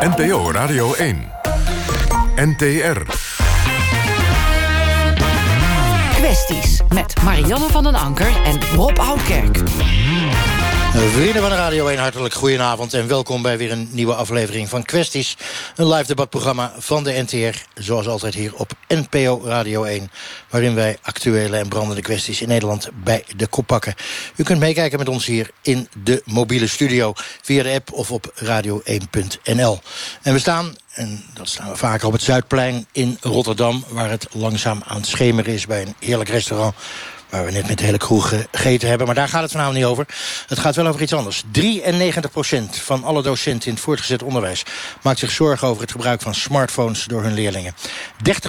NPO Radio 1. NTR. Kwesties met Marianne van den Anker en Rob Oudkerk. Vrienden van Radio 1, hartelijk goedenavond en welkom bij weer een nieuwe aflevering van Kwesties. Een live debatprogramma van de NTR, zoals altijd hier op NPO Radio 1. Waarin wij actuele en brandende kwesties in Nederland bij de kop pakken. U kunt meekijken met ons hier in de mobiele studio via de app of op radio1.nl. En we staan en dat staan we vaker op het Zuidplein in Rotterdam... waar het langzaam aan het schemeren is bij een heerlijk restaurant waar we net met de hele kroeg gegeten hebben. Maar daar gaat het vanavond niet over. Het gaat wel over iets anders. 93% van alle docenten in het voortgezet onderwijs... maakt zich zorgen over het gebruik van smartphones door hun leerlingen. 30%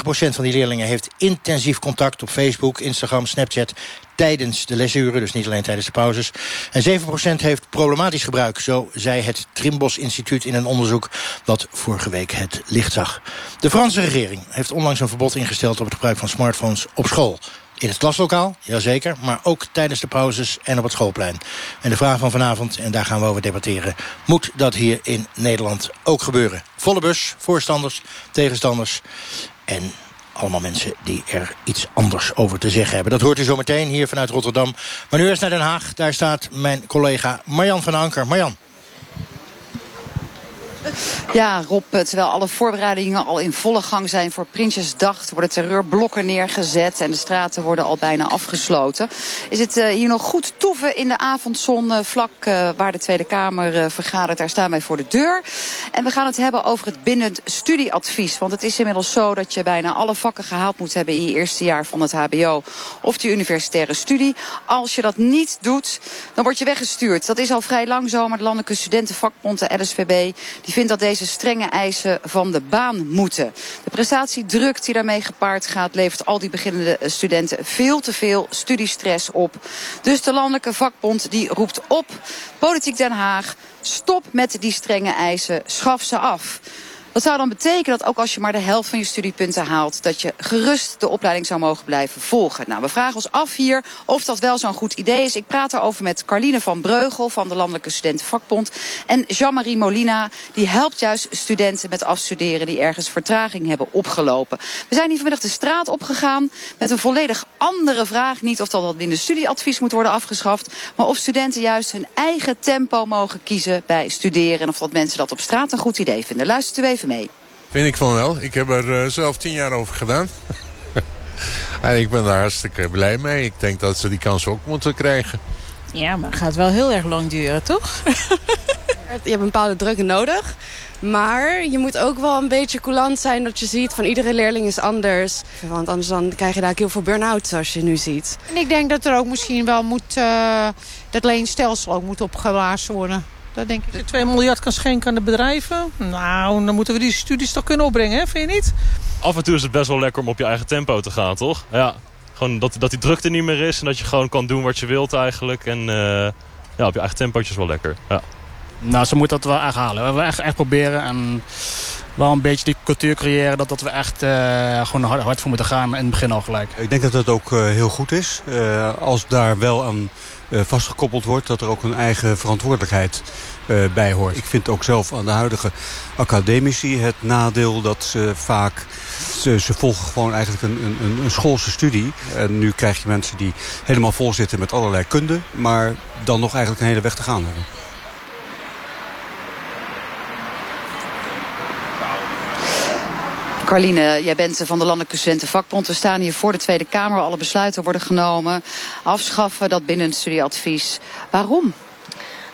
van die leerlingen heeft intensief contact op Facebook, Instagram, Snapchat tijdens de lesuren, dus niet alleen tijdens de pauzes. En 7% heeft problematisch gebruik, zo zei het Trimbos Instituut in een onderzoek dat vorige week het licht zag. De Franse regering heeft onlangs een verbod ingesteld op het gebruik van smartphones op school. In het klaslokaal, jazeker, maar ook tijdens de pauzes en op het schoolplein. En de vraag van vanavond, en daar gaan we over debatteren... moet dat hier in Nederland ook gebeuren? Volle bus, voorstanders, tegenstanders en allemaal mensen die er iets anders over te zeggen hebben. Dat hoort u zo meteen hier vanuit Rotterdam. Maar nu eerst naar Den Haag. Daar staat mijn collega Marjan van Anker. Marjan. Ja, Rob, terwijl alle voorbereidingen al in volle gang zijn voor Prinsjesdag... worden terreurblokken neergezet en de straten worden al bijna afgesloten. Is het uh, hier nog goed toeven in de avondzon uh, vlak uh, waar de Tweede Kamer vergadert? Daar staan wij voor de deur. En we gaan het hebben over het bindend studieadvies. Want het is inmiddels zo dat je bijna alle vakken gehaald moet hebben... in je eerste jaar van het hbo of de universitaire studie. Als je dat niet doet, dan word je weggestuurd. Dat is al vrij lang zo, maar de Landelijke Studentenvakbond, de LSVB... die vindt dat deze strenge eisen van de baan moeten. De prestatiedruk die daarmee gepaard gaat... levert al die beginnende studenten veel te veel studiestress op. Dus de Landelijke Vakbond die roept op. Politiek Den Haag, stop met die strenge eisen, schaf ze af. Dat zou dan betekenen dat ook als je maar de helft van je studiepunten haalt... dat je gerust de opleiding zou mogen blijven volgen. Nou, we vragen ons af hier of dat wel zo'n goed idee is. Ik praat erover met Carline van Breugel van de Landelijke Studentenvakbond... en Jean-Marie Molina, die helpt juist studenten met afstuderen... die ergens vertraging hebben opgelopen. We zijn hier vanmiddag de straat opgegaan met een volledig andere vraag. Niet of dat wat binnen studieadvies moet worden afgeschaft... maar of studenten juist hun eigen tempo mogen kiezen bij studeren... en of dat mensen dat op straat een goed idee vinden. Luistert u even mee. Vind ik van wel. Ik heb er uh, zelf tien jaar over gedaan. en ik ben daar hartstikke blij mee. Ik denk dat ze die kans ook moeten krijgen. Ja, maar het gaat wel heel erg lang duren, toch? je hebt een bepaalde druk nodig. Maar je moet ook wel een beetje coulant zijn dat je ziet van iedere leerling is anders. Want anders dan krijg je daar heel veel burn-out zoals je nu ziet. En ik denk dat er ook misschien wel moet, uh, dat leenstelsel ook moet opgeblazen worden. Dat denk ik. Als je 2 miljard kan schenken aan de bedrijven... nou, dan moeten we die studies toch kunnen opbrengen, hè? vind je niet? Af en toe is het best wel lekker om op je eigen tempo te gaan, toch? Ja, gewoon dat, dat die drukte niet meer is en dat je gewoon kan doen wat je wilt eigenlijk. En uh, ja, op je eigen tempo is wel lekker, ja. Nou, ze moeten dat wel echt halen. We echt, echt proberen en wel een beetje die cultuur creëren... dat, dat we echt uh, gewoon hard, hard voor moeten gaan in het begin al gelijk. Ik denk dat dat ook uh, heel goed is. Uh, als daar wel aan vastgekoppeld wordt... dat er ook een eigen verantwoordelijkheid uh, bij hoort. Ik vind ook zelf aan de huidige academici het nadeel dat ze vaak... Ze, ze volgen gewoon eigenlijk een, een, een schoolse studie. En nu krijg je mensen die helemaal vol zitten met allerlei kunde... maar dan nog eigenlijk een hele weg te gaan hebben. Carline, jij bent van de Landelijke Studentenvakbond. We staan hier voor de Tweede Kamer. Alle besluiten worden genomen. Afschaffen dat binnen het studieadvies. Waarom?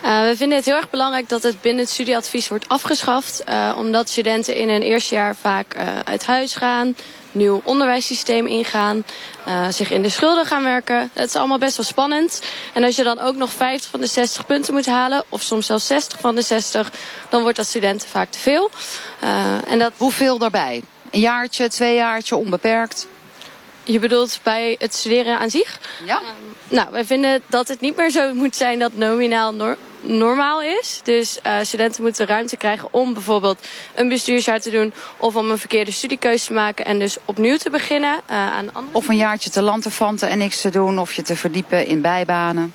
Uh, we vinden het heel erg belangrijk dat het binnen het studieadvies wordt afgeschaft. Uh, omdat studenten in hun eerste jaar vaak uh, uit huis gaan, nieuw onderwijssysteem ingaan, zich in de schulden gaan werken. Het is allemaal best wel spannend. En als je dan ook nog 50 van de 60 punten moet halen, of soms zelfs 60 van de 60, dan wordt dat studenten vaak te veel. en dat... Hoeveel daarbij? Een jaartje, twee jaartje, onbeperkt? Je bedoelt bij het studeren aan zich? Ja. Um, nou, wij vinden dat het niet meer zo moet zijn dat nominaal nor normaal is. Dus uh, studenten moeten ruimte krijgen om bijvoorbeeld een bestuursjaar te doen... of om een verkeerde studiekeuze te maken en dus opnieuw te beginnen. Uh, aan andere... Of een jaartje te lanterfanten en niks te doen of je te verdiepen in bijbanen.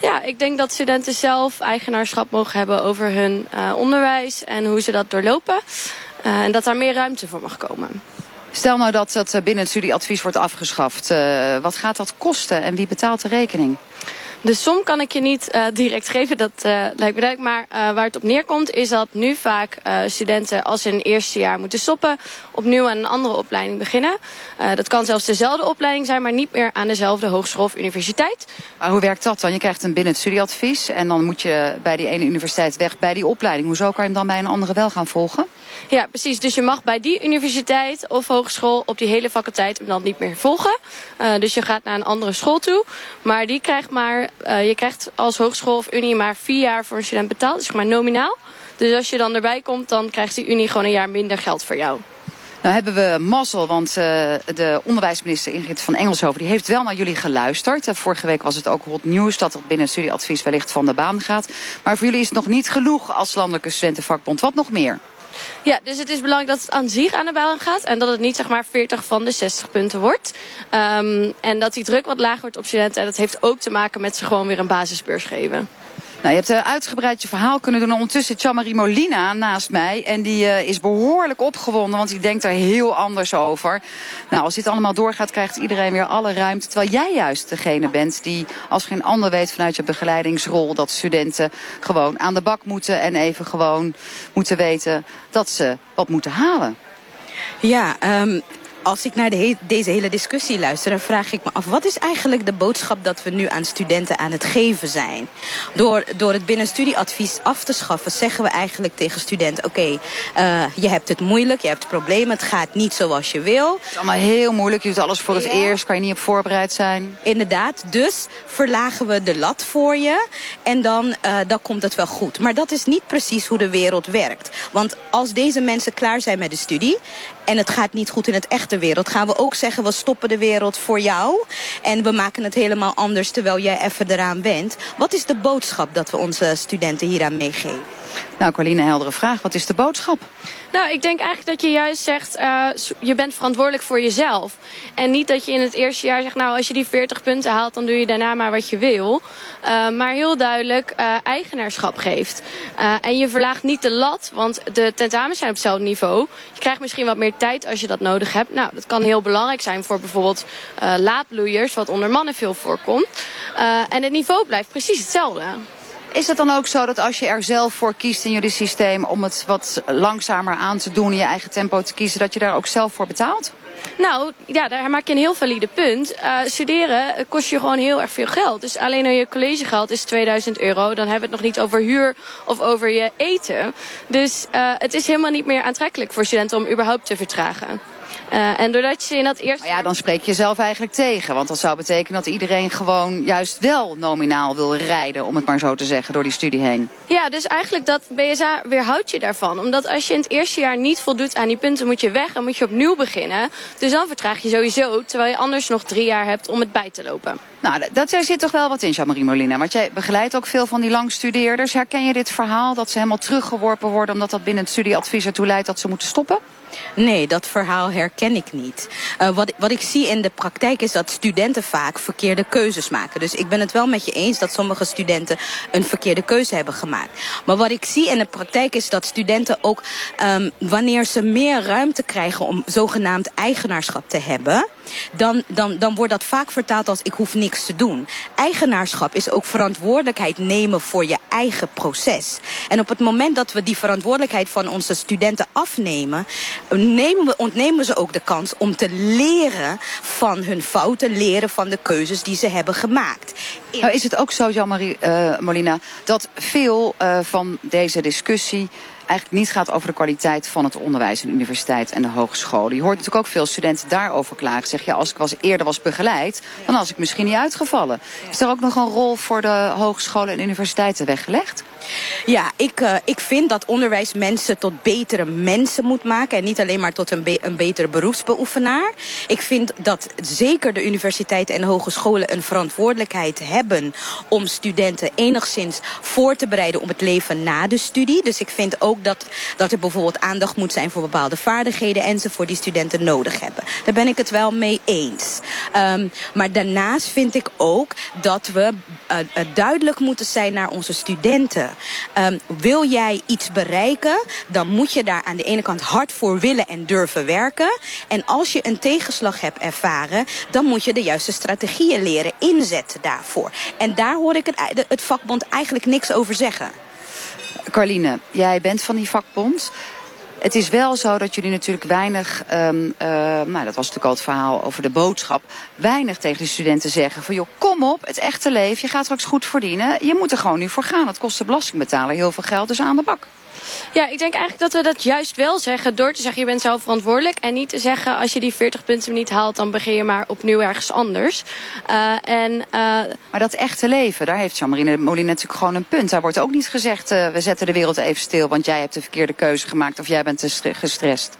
Ja, ik denk dat studenten zelf eigenaarschap mogen hebben over hun uh, onderwijs en hoe ze dat doorlopen. Uh, en dat daar meer ruimte voor mag komen. Stel nou dat dat binnen het studieadvies wordt afgeschaft. Uh, wat gaat dat kosten en wie betaalt de rekening? De som kan ik je niet uh, direct geven, dat uh, lijkt me duidelijk. Maar uh, waar het op neerkomt is dat nu vaak studenten als ze in het eerste jaar moeten stoppen... opnieuw aan een andere opleiding beginnen. dat kan zelfs dezelfde opleiding zijn, maar niet meer aan dezelfde hogeschool of universiteit. Maar hoe werkt dat dan? Je krijgt een binnen het studieadvies en dan moet je bij die ene universiteit weg bij die opleiding. Hoezo kan je hem dan bij een andere wel gaan volgen? Ja, precies. Dus je mag bij die universiteit of hogeschool op die hele faculteit hem dan niet meer volgen. dus je gaat naar een andere school toe. Maar die krijgt maar uh, je krijgt als hogeschool of unie maar vier jaar voor een student betaald. Dus maar nominaal. Dus als je dan erbij komt, dan krijgt die unie gewoon een jaar minder geld voor jou. Nou hebben we mazzel, want uh, de onderwijsminister Ingrid van Engelshoven... die heeft wel naar jullie geluisterd. Uh, vorige week was het ook hot nieuws dat het binnen het studieadvies wellicht van de baan gaat. Maar voor jullie is het nog niet genoeg als Landelijke Studentenvakbond. Wat nog meer? Ja, dus het is belangrijk dat het aan zich aan de baan gaat. En dat het niet zeg maar 40 van de 60 punten wordt. Um, en dat die druk wat lager wordt op studenten. En dat heeft ook te maken met ze gewoon weer een basisbeurs geven. Nou, je hebt uh, uitgebreid je verhaal kunnen doen. Ondertussen zit Jean-Marie Molina naast mij. En die uh, is behoorlijk opgewonden, want die denkt er heel anders over. Nou, als dit allemaal doorgaat, krijgt iedereen weer alle ruimte. Terwijl jij juist degene bent die als geen ander weet vanuit je begeleidingsrol... dat studenten gewoon aan de bak moeten en even gewoon moeten weten dat ze wat moeten halen. Ja, um, als ik naar de he deze hele discussie luister, dan vraag ik me af... wat is eigenlijk de boodschap dat we nu aan studenten aan het geven zijn? Door, door het binnenstudieadvies af te schaffen, zeggen we eigenlijk tegen studenten... oké, okay, uh, je hebt het moeilijk, je hebt problemen, het gaat niet zoals je wil. Het is allemaal heel moeilijk, je doet alles voor het ja. eerst, kan je niet op voorbereid zijn. Inderdaad, dus verlagen we de lat voor je en dan, uh, dan komt het wel goed. Maar dat is niet precies hoe de wereld werkt. Want als deze mensen klaar zijn met de studie en het gaat niet goed in het echte wereld... gaan we ook zeggen, we stoppen de wereld voor jou... en we maken het helemaal anders terwijl jij even eraan bent. Wat is de boodschap dat we onze studenten hieraan meegeven? Nou, Coline, heldere vraag. Wat is de boodschap? Nou, ik denk eigenlijk dat je juist zegt, uh, je bent verantwoordelijk voor jezelf. En niet dat je in het eerste jaar zegt, nou, als je die 40 punten haalt, dan doe je daarna maar wat je wil. Uh, maar heel duidelijk uh, eigenaarschap geeft. en je verlaagt niet de lat, want de tentamens zijn op hetzelfde niveau. Je krijgt misschien wat meer tijd als je dat nodig hebt. Nou, dat kan heel belangrijk zijn voor bijvoorbeeld laadbloeiers, wat onder mannen veel voorkomt. en het niveau blijft precies hetzelfde. Is het dan ook zo dat als je er zelf voor kiest in jullie systeem... om het wat langzamer aan te doen, je eigen tempo te kiezen... dat je daar ook zelf voor betaalt? Nou, ja, daar maak je een heel valide punt. Uh, studeren kost je gewoon heel erg veel geld. Dus alleen al je collegegeld is 2000 euro. Dan hebben we het nog niet over huur of over je eten. Dus uh, het is helemaal niet meer aantrekkelijk voor studenten om überhaupt te vertragen. Uh, en doordat je in dat eerste... Maar ja, dan spreek je jezelf eigenlijk tegen. Want dat zou betekenen dat iedereen gewoon juist wel nominaal wil rijden... om het maar zo te zeggen, door die studie heen. Ja, dus eigenlijk dat BSA weerhoudt je daarvan. Omdat als je in het eerste jaar niet voldoet aan die punten... moet je weg en moet je opnieuw beginnen. Dus dan vertraag je sowieso, terwijl je anders nog drie jaar hebt om het bij te lopen. Nou, dat, daar zit toch wel wat in, Jean-Marie Molina. Want jij begeleidt ook veel van die langstudeerders. Herken je dit verhaal dat ze helemaal teruggeworpen worden... omdat dat binnen het studieadvies ertoe leidt dat ze moeten stoppen? Nee, dat verhaal herken ik niet. Uh, wat, wat ik zie in de praktijk is dat studenten vaak verkeerde keuzes maken. Dus ik ben het wel met je eens dat sommige studenten een verkeerde keuze hebben gemaakt. Maar wat ik zie in de praktijk is dat studenten ook, um, wanneer ze meer ruimte krijgen om zogenaamd eigenaarschap te hebben dan, dan, dan wordt dat vaak vertaald als ik hoef niks te doen. Eigenaarschap is ook verantwoordelijkheid nemen voor je eigen proces. En op het moment dat we die verantwoordelijkheid van onze studenten afnemen, nemen we, ontnemen ze ook de kans om te leren van hun fouten, leren van de keuzes die ze hebben gemaakt. Nou is het ook zo, Jean-Marie uh, Molina, dat veel uh, van deze discussie eigenlijk niet gaat over de kwaliteit van het onderwijs in de universiteit en de hogescholen. Je hoort natuurlijk ook veel studenten daarover klagen. Zeg je, als ik was, eerder was begeleid, dan was ik misschien niet uitgevallen. Is er ook nog een rol voor de hogescholen en universiteiten weggelegd? Ja, ik, uh, ik vind dat onderwijs mensen tot betere mensen moet maken. En niet alleen maar tot een, be een betere beroepsbeoefenaar. Ik vind dat zeker de universiteiten en hogescholen een verantwoordelijkheid hebben... om studenten enigszins voor te bereiden op het leven na de studie. Dus ik vind dat, dat er bijvoorbeeld aandacht moet zijn voor bepaalde vaardigheden... enzovoort die studenten nodig hebben. Daar ben ik het wel mee eens. Um, maar daarnaast vind ik ook dat we uh, uh, duidelijk moeten zijn naar onze studenten. Um, wil jij iets bereiken, dan moet je daar aan de ene kant hard voor willen en durven werken. En als je een tegenslag hebt ervaren, dan moet je de juiste strategieën leren inzetten daarvoor. En daar hoor ik het, het vakbond eigenlijk niks over zeggen. Carline, jij bent van die vakbond. Het is wel zo dat jullie natuurlijk weinig, um, uh, nou dat was natuurlijk al het verhaal over de boodschap, weinig tegen de studenten zeggen van joh, kom op, het echte leven, je gaat straks goed verdienen, je moet er gewoon nu voor gaan. Het kost de belastingbetaler heel veel geld, dus aan de bak. Ja, ik denk eigenlijk dat we dat juist wel zeggen door te zeggen je bent zelf verantwoordelijk. En niet te zeggen als je die 40 punten niet haalt dan begin je maar opnieuw ergens anders. Uh, en, uh... Maar dat echte leven, daar heeft Jean-Marie Molin natuurlijk gewoon een punt. Daar wordt ook niet gezegd uh, we zetten de wereld even stil want jij hebt de verkeerde keuze gemaakt of jij bent te gestrest.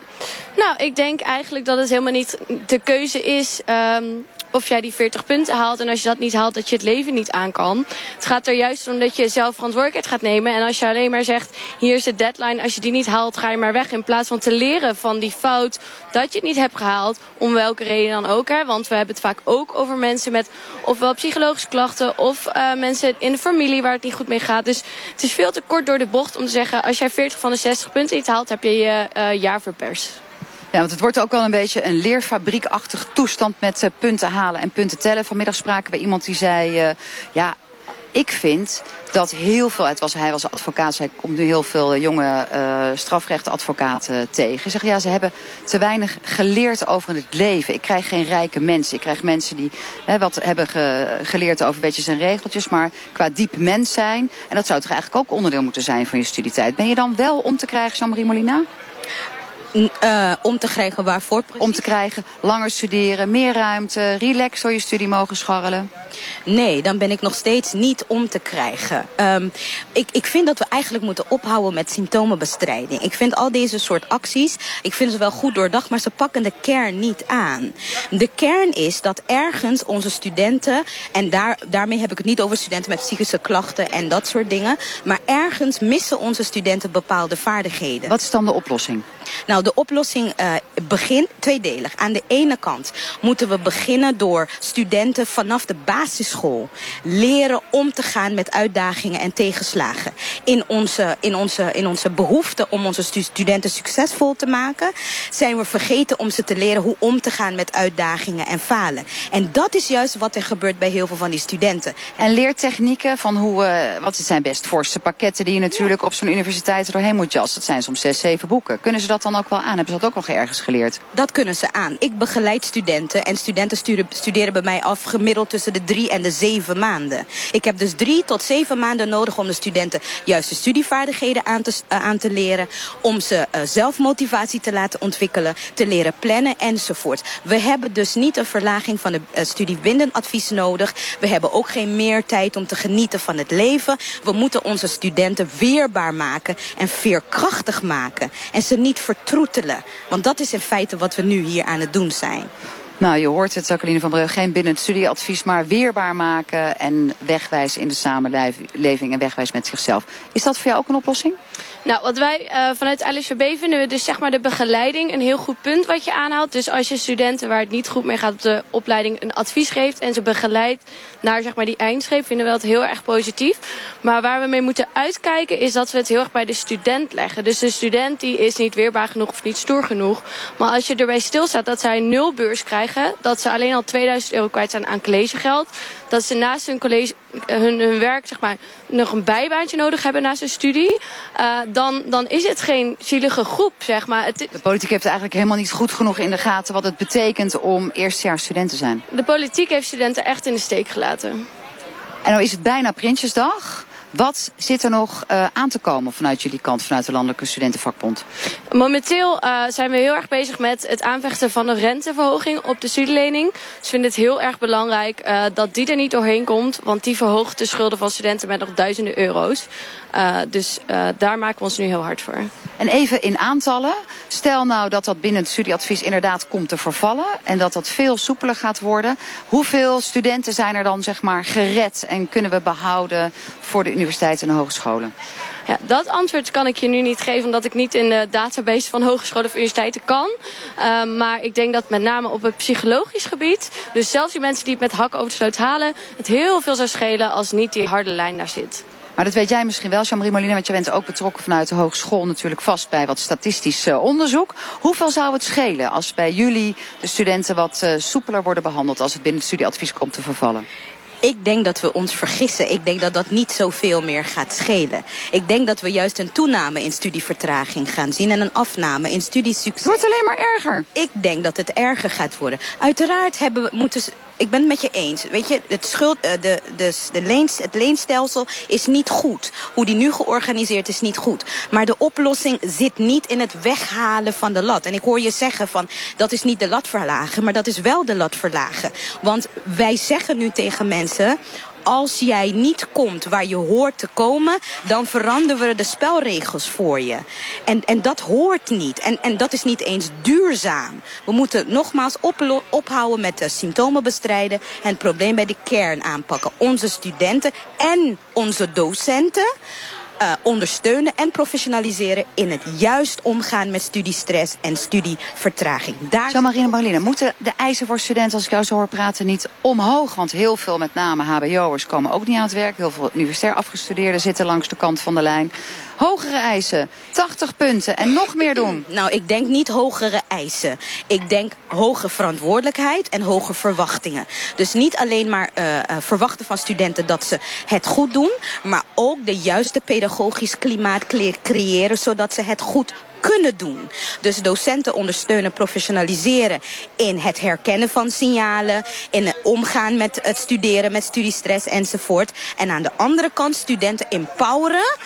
Nou, ik denk eigenlijk dat het helemaal niet de keuze is um, of jij die 40 punten haalt. En als je dat niet haalt, dat je het leven niet aan kan. Het gaat er juist om dat je zelf verantwoordelijkheid gaat nemen. En als je alleen maar zegt, hier is de deadline. Als je die niet haalt, ga je maar weg. In plaats van te leren van die fout dat je het niet hebt gehaald. Om welke reden dan ook. Hè? Want we hebben het vaak ook over mensen met ofwel psychologische klachten. Of uh, mensen in de familie waar het niet goed mee gaat. Dus het is veel te kort door de bocht om te zeggen... als jij 40 van de 60 punten niet haalt, heb je je uh, jaar verpers. Ja, want het wordt ook wel een beetje een leerfabriekachtig toestand met uh, punten halen en punten tellen. Vanmiddag spraken we iemand die zei, uh, ja, ik vind dat heel veel, het was, hij was advocaat, hij komt nu heel veel jonge uh, strafrechtadvocaten tegen. Zeg ja, ze hebben te weinig geleerd over het leven. Ik krijg geen rijke mensen. Ik krijg mensen die hè, wat hebben ge, geleerd over wetjes en regeltjes, maar qua diep mens zijn. En dat zou toch eigenlijk ook onderdeel moeten zijn van je studietijd. Ben je dan wel om te krijgen, Jean-Marie Molina? Uh, om te krijgen waarvoor? Precies? Om te krijgen langer studeren, meer ruimte, relax door je studie mogen scharrelen. Nee, dan ben ik nog steeds niet om te krijgen. Um, ik, ik vind dat we eigenlijk moeten ophouden met symptomenbestrijding. Ik vind al deze soort acties, ik vind ze wel goed doordacht, maar ze pakken de kern niet aan. De kern is dat ergens onze studenten, en daar, daarmee heb ik het niet over studenten met psychische klachten en dat soort dingen, maar ergens missen onze studenten bepaalde vaardigheden. Wat is dan de oplossing? Nou, de oplossing uh, begint tweedelig. Aan de ene kant moeten we beginnen door studenten vanaf de basisschool leren om te gaan met uitdagingen en tegenslagen. In onze, in onze, in onze behoefte om onze stu studenten succesvol te maken, zijn we vergeten om ze te leren hoe om te gaan met uitdagingen en falen. En dat is juist wat er gebeurt bij heel veel van die studenten. En leertechnieken van hoe, uh, wat het zijn best forse pakketten die je natuurlijk ja. op zo'n universiteit doorheen moet jassen. Dat zijn soms zes, zeven boeken. Kunnen ze dat dan ook wel aan? Hebben ze dat ook nog ergens geleerd? Dat kunnen ze aan. Ik begeleid studenten en studenten studeren, studeren bij mij af gemiddeld tussen de drie en de zeven maanden. Ik heb dus drie tot zeven maanden nodig om de studenten juiste studievaardigheden aan te, uh, aan te leren. Om ze uh, zelfmotivatie te laten ontwikkelen, te leren plannen enzovoort. We hebben dus niet een verlaging van de uh, studiebindend advies nodig. We hebben ook geen meer tijd om te genieten van het leven. We moeten onze studenten weerbaar maken en veerkrachtig maken. En ze niet vertroetelen. Want dat is in feite wat we nu hier aan het doen zijn. Nou, je hoort het, Jacqueline van Breugel, geen binnen studieadvies, maar weerbaar maken en wegwijzen in de samenleving en wegwijzen met zichzelf. Is dat voor jou ook een oplossing? Nou, wat wij uh, vanuit LSVB vinden we dus zeg maar de begeleiding een heel goed punt wat je aanhaalt. Dus als je studenten waar het niet goed mee gaat op de opleiding een advies geeft en ze begeleidt naar zeg maar die eindstreep, vinden we dat heel erg positief. Maar waar we mee moeten uitkijken is dat we het heel erg bij de student leggen. Dus de student die is niet weerbaar genoeg of niet stoer genoeg. Maar als je erbij stilstaat dat zij nul beurs krijgen, dat ze alleen al 2000 euro kwijt zijn aan collegegeld, dat ze naast hun, college, hun, hun werk zeg maar, nog een bijbaantje nodig hebben naast hun studie, uh, dan, dan is het geen zielige groep. Zeg maar. Het... De politiek heeft eigenlijk helemaal niet goed genoeg in de gaten wat het betekent om eerstejaars student te zijn. De politiek heeft studenten echt in de steek gelaten. En nou is het bijna Prinsjesdag. Wat zit er nog uh, aan te komen vanuit jullie kant, vanuit de Landelijke Studentenvakbond? Momenteel uh, zijn we heel erg bezig met het aanvechten van een renteverhoging op de studielening. Dus we vinden het heel erg belangrijk uh, dat die er niet doorheen komt. Want die verhoogt de schulden van studenten met nog duizenden euro's. Dus daar maken we ons nu heel hard voor. En even in aantallen. Stel nou dat dat binnen het studieadvies inderdaad komt te vervallen. En dat dat veel soepeler gaat worden. Hoeveel studenten zijn er dan zeg maar gered en kunnen we behouden voor de universiteiten en hogescholen? Ja, dat antwoord kan ik je nu niet geven omdat ik niet in de database van hogescholen of universiteiten kan. Uh, maar ik denk dat met name op het psychologisch gebied, dus zelfs die mensen die het met hak over de sloot halen, het heel veel zou schelen als niet die harde lijn daar zit. Maar dat weet jij misschien wel, Jean-Marie Molina, want je bent ook betrokken vanuit de hogeschool natuurlijk vast bij wat statistisch uh, onderzoek. Hoeveel zou het schelen als bij jullie de studenten wat uh, soepeler worden behandeld als het binnen het studieadvies komt te vervallen? Ik denk dat we ons vergissen. Ik denk dat dat niet zoveel meer gaat schelen. Ik denk dat we juist een toename in studievertraging gaan zien... en een afname in studiesucces. Het wordt alleen maar erger. Ik denk dat het erger gaat worden. Uiteraard hebben we, moeten ik ben het met je eens. Weet je, het, schuld, uh, de, de, de leens, het leenstelsel is niet goed. Hoe die nu georganiseerd is niet goed. Maar de oplossing zit niet in het weghalen van de lat. En ik hoor je zeggen van, dat is niet de lat verlagen, maar dat is wel de lat verlagen. Want wij zeggen nu tegen mensen als jij niet komt waar je hoort te komen... dan veranderen we de spelregels voor je. En, en dat hoort niet. En, en dat is niet eens duurzaam. We moeten nogmaals op, ophouden met de symptomen bestrijden... en het probleem bij de kern aanpakken. Onze studenten en onze docenten uh, ondersteunen en professionaliseren in het juist omgaan met studiestress en studievertraging. Daar... Zo, Marina Marlina, moeten de eisen voor studenten, als ik jou zo hoor praten, niet omhoog? Want heel veel, met name hbo'ers, komen ook niet aan het werk. Heel veel universitair afgestudeerden zitten langs de kant van de lijn. Hogere eisen, 80 punten en nog meer doen. Nou, ik denk niet hogere eisen. Ik denk hoge verantwoordelijkheid en hoge verwachtingen. Dus niet alleen maar uh, verwachten van studenten dat ze het goed doen... maar ook de juiste pedagogisch klimaat creëren... zodat ze het goed kunnen doen. Dus docenten ondersteunen, professionaliseren in het herkennen van signalen, in het omgaan met het studeren, met studiestress enzovoort. En aan de andere kant studenten empoweren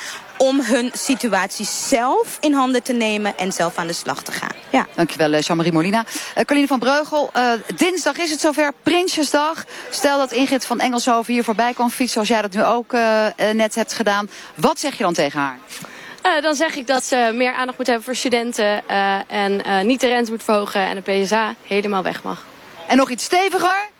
om hun situatie zelf in handen te nemen en zelf aan de slag te gaan. Ja. Dankjewel, eh, Jean-Marie Molina. Uh, Coline van Breugel, uh, dinsdag is het zover, Prinsjesdag. Stel dat Ingrid van Engelshoven hier voorbij kan fietsen, zoals jij dat nu ook uh, net hebt gedaan. Wat zeg je dan tegen haar? Uh, dan zeg ik dat ze meer aandacht moet hebben voor studenten uh, en uh, niet de rente moet verhogen en de PSA helemaal weg mag. En nog iets steviger?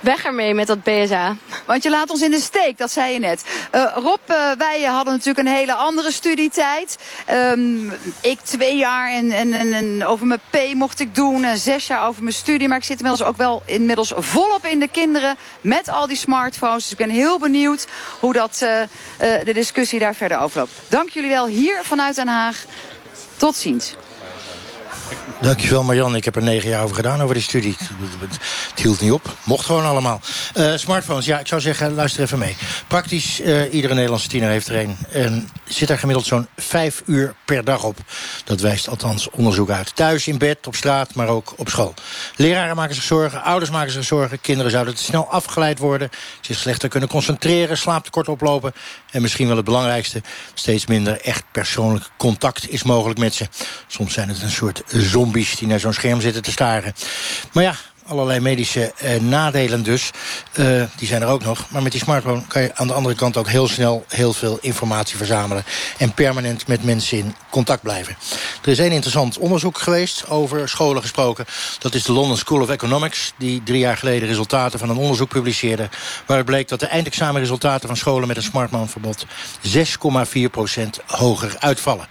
Weg ermee met dat BSA. Want je laat ons in de steek, dat zei je net. Uh, Rob, uh, wij hadden natuurlijk een hele andere studietijd. Um, ik twee jaar en, en, en, over mijn P mocht ik doen. En zes jaar over mijn studie. Maar ik zit inmiddels ook wel inmiddels volop in de kinderen. Met al die smartphones. Dus ik ben heel benieuwd hoe dat, uh, de discussie daar verder overloopt. Dank jullie wel hier vanuit Den Haag. Tot ziens. Dankjewel Marjan, ik heb er negen jaar over gedaan over die studie. Het hield niet op, mocht gewoon allemaal. Uh, smartphones, ja, ik zou zeggen, luister even mee. Praktisch, uh, iedere Nederlandse tiener heeft er een. En zit er gemiddeld zo'n vijf uur per dag op. Dat wijst althans onderzoek uit. Thuis, in bed, op straat, maar ook op school. Leraren maken zich zorgen, ouders maken zich zorgen. Kinderen zouden te snel afgeleid worden. Zich slechter kunnen concentreren, slaaptekort oplopen. En misschien wel het belangrijkste, steeds minder echt persoonlijk contact is mogelijk met ze. Soms zijn het een soort zombies die naar zo'n scherm zitten te staren. Maar ja, allerlei medische uh, nadelen dus. Uh, die zijn er ook nog. Maar met die smartphone kan je aan de andere kant ook heel snel heel veel informatie verzamelen. En permanent met mensen in contact blijven. Er is één interessant onderzoek geweest over scholen gesproken. Dat is de London School of Economics. Die drie jaar geleden resultaten van een onderzoek publiceerde. Waaruit bleek dat de eindexamenresultaten van scholen met een smartphoneverbod 6,4% hoger uitvallen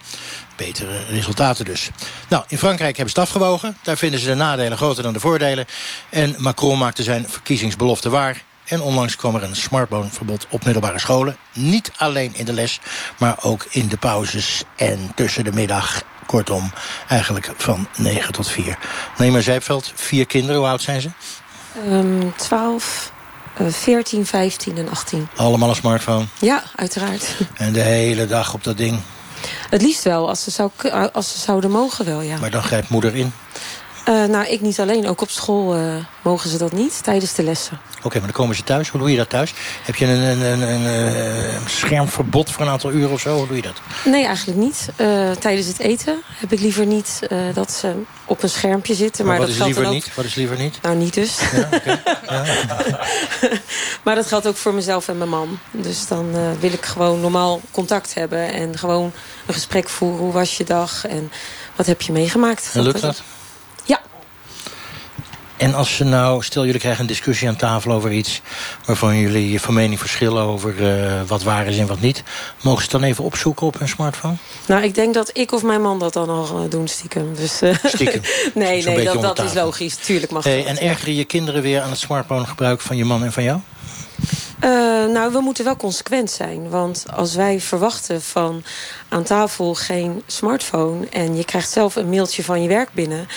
betere resultaten dus. Nou, in Frankrijk hebben ze het afgewogen. Daar vinden ze de nadelen groter dan de voordelen. En Macron maakte zijn verkiezingsbelofte waar. En onlangs kwam er een smartphoneverbod op middelbare scholen. Niet alleen in de les, maar ook in de pauzes en tussen de middag. Kortom, eigenlijk van 9 tot 4. Neem Zijpveld, vier kinderen, hoe oud zijn ze? Um, 12, uh, 14, 15 en 18. Allemaal een smartphone? Ja, uiteraard. En de hele dag op dat ding? Het liefst wel, als ze, zou, als ze zouden mogen wel, ja. Maar dan grijpt moeder in? Eh, nou, ik niet alleen. Ook op school eh, mogen ze dat niet tijdens de lessen. Oké, maar dan komen ze thuis. Hoe doe je dat thuis? Heb je een, een, een, een eh, schermverbod voor een aantal uren of zo? Hoe doe je dat? Nee, eigenlijk niet. Tijdens het eten heb ik liever niet dat ze op een schermpje zitten. Maar Maar, wat dat is geldt liever ook... niet? Wat is liever niet? Nou, niet dus. Ja, oké. Ja. maar dat geldt ook voor mezelf en mijn man. Dus dan wil ik gewoon normaal contact hebben. En gewoon een gesprek voeren. Hoe was je dag? En wat heb je meegemaakt? En lukt dat? En als ze nou, stel jullie krijgen een discussie aan tafel over iets... waarvan jullie van mening verschillen over eh, wat waar is en wat niet... mogen ze het dan even opzoeken op hun smartphone? Nou, ik denk dat ik of mijn man dat dan al eh, doen stiekem. Dus, eh, Stiekem? nee, nee, dat, dat is logisch. Tuurlijk mag Hey, en ergeren je kinderen weer aan het smartphone gebruik van je man en van jou? Nou, we moeten wel consequent zijn. Want als wij verwachten van aan tafel geen smartphone... en je krijgt zelf een mailtje van je werk binnen...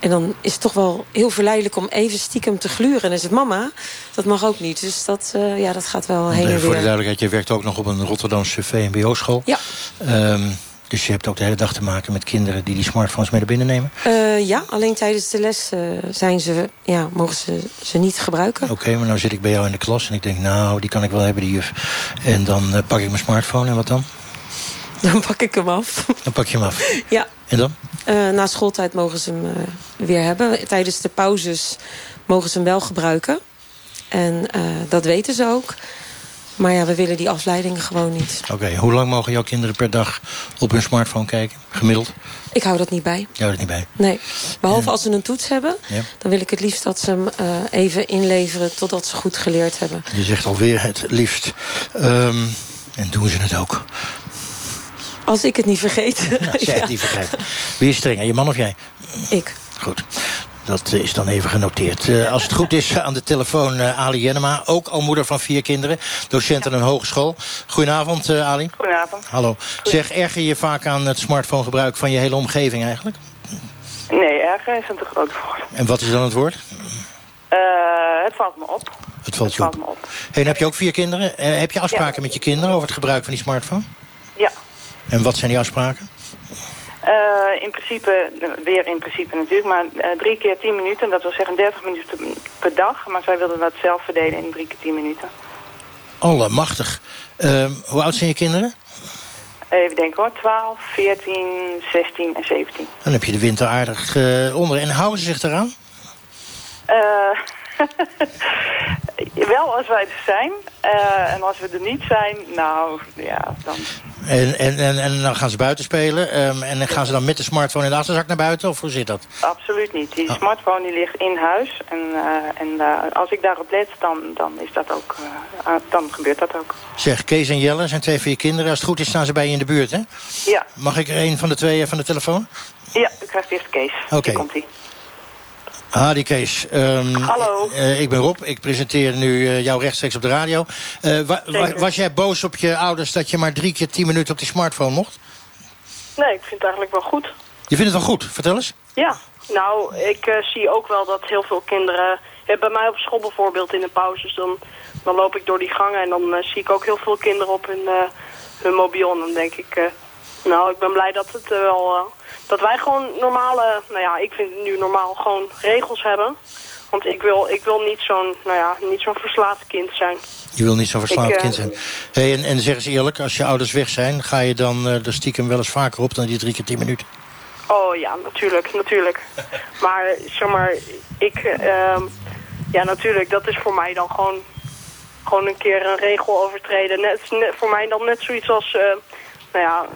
en dan is het toch wel heel verleidelijk om even stiekem te gluren. En dan is het mama, dat mag ook niet. Dus dat, eh, ja, dat gaat wel heen en voor de weer. duidelijkheid, je werkt ook nog op een Rotterdamse VMBO-school. Ja. Ehm, dus je hebt ook de hele dag te maken met kinderen die die smartphones mee naar binnen nemen. Eh, ja, alleen tijdens de les eh, zijn ze, ja, mogen ze ze niet gebruiken. Oké, maar nou zit ik bij jou in de klas en ik denk, nou, die kan ik wel hebben, die juf. En dan pak ik mijn smartphone en wat dan? Dan pak ik hem af. Dan pak je hem af. Ja. En dan? Eh, na schooltijd mogen ze hem eh, weer hebben. Tijdens de pauzes mogen ze hem wel gebruiken. En eh, dat weten ze ook. Maar ja, we willen die afleiding gewoon niet. Oké, hoe lang mogen jouw kinderen per dag op hun smartphone kijken? Gemiddeld? Ik hou dat niet bij. Jou er niet bij. Nee. Behalve als ze een toets hebben. Ja. Dan wil ik het liefst dat ze hem even inleveren totdat ze goed geleerd hebben. Je zegt alweer het liefst. Ehm, en doen ze het ook. Als ik het niet vergeet. Ja, als jij het niet vergeet. Wie is strenger, je man of jij? Ik. Goed. Dat is dan even genoteerd. Eh, als het goed is, aan de telefoon eh, Ali Jennema. Ook al moeder van vier kinderen. Docent aan een hogeschool. Goedenavond, eh, Ali. Goedenavond. Hallo. Zeg, erger je vaak aan het smartphonegebruik van je hele omgeving eigenlijk? Nee, erger is een te groot woord. En wat is dan het woord? Eh, het valt me op. Het valt je valt op. me op. Hey, en heb je ook vier kinderen? Heb je afspraken met je kinderen over het gebruik van die smartphone? En wat zijn die afspraken? Eh, in principe, weer in principe natuurlijk, maar eh, drie keer tien minuten. Dat wil zeggen 30 minuten per dag. Maar zij wilden dat zelf verdelen in drie keer tien minuten. Allemachtig. Ehm hoe oud zijn je kinderen? Even denken hoor, 12, 14, 16 en 17. Dan heb je de winter aardig eh, onder. En houden ze zich eraan? Eh, wel als wij er zijn. Eh, en als we er niet zijn, nou ja, dan... En, en, en, en dan gaan ze buiten spelen. ehm, en gaan ze dan met de smartphone in de achterzak naar buiten? Of hoe zit dat? Absoluut niet. Die smartphone die ligt in huis. En, eh, en eh, als ik daarop let, dan, dan, is dat ook, ah, dan gebeurt dat ook. Zeg, Kees en Jelle zijn twee van je kinderen. Als het goed is, staan ze bij je in de buurt, hè? Ja, Mag ik er een van de twee van de telefoon? ja u krijgt eerst Kees. Oké. Komt hij. Ah, die Kees. Ehm, Hallo. eh, ik ben Rob. Ik presenteer nu eh, jou rechtstreeks op de radio. Eh, wa- wa- Zeker. was jij boos op je ouders dat je maar drie keer tien minuten op die smartphone mocht? Nee, ik vind het eigenlijk wel goed. Je vindt het wel goed? Vertel eens. Ja, nou, ik eh, zie ook wel dat heel veel kinderen... Bij mij op school bijvoorbeeld in de pauzes, dan, dan loop ik door die gangen... en dan eh, zie ik ook heel veel kinderen op hun, eh, hun mobiel. En dan denk ik, eh, nou, ik ben blij dat het eh, wel... eh, dat wij gewoon normale, nou ja, ik vind het nu normaal gewoon regels hebben. Want ik wil, ik wil niet zo'n, nou ja, niet zo'n verslaafd kind zijn. Je wil niet zo'n verslaafd Ik, eh, kind zijn. Hey, en, en zeg eens eerlijk, als je ouders weg zijn... ga je dan eh er stiekem wel eens vaker op dan die drie keer tien minuten? Oh ja, natuurlijk, natuurlijk. Maar zeg maar, ik, ehm, ja natuurlijk, dat is voor mij dan gewoon, gewoon een keer een regel overtreden. Net, net- voor mij dan net zoiets als, nou ja,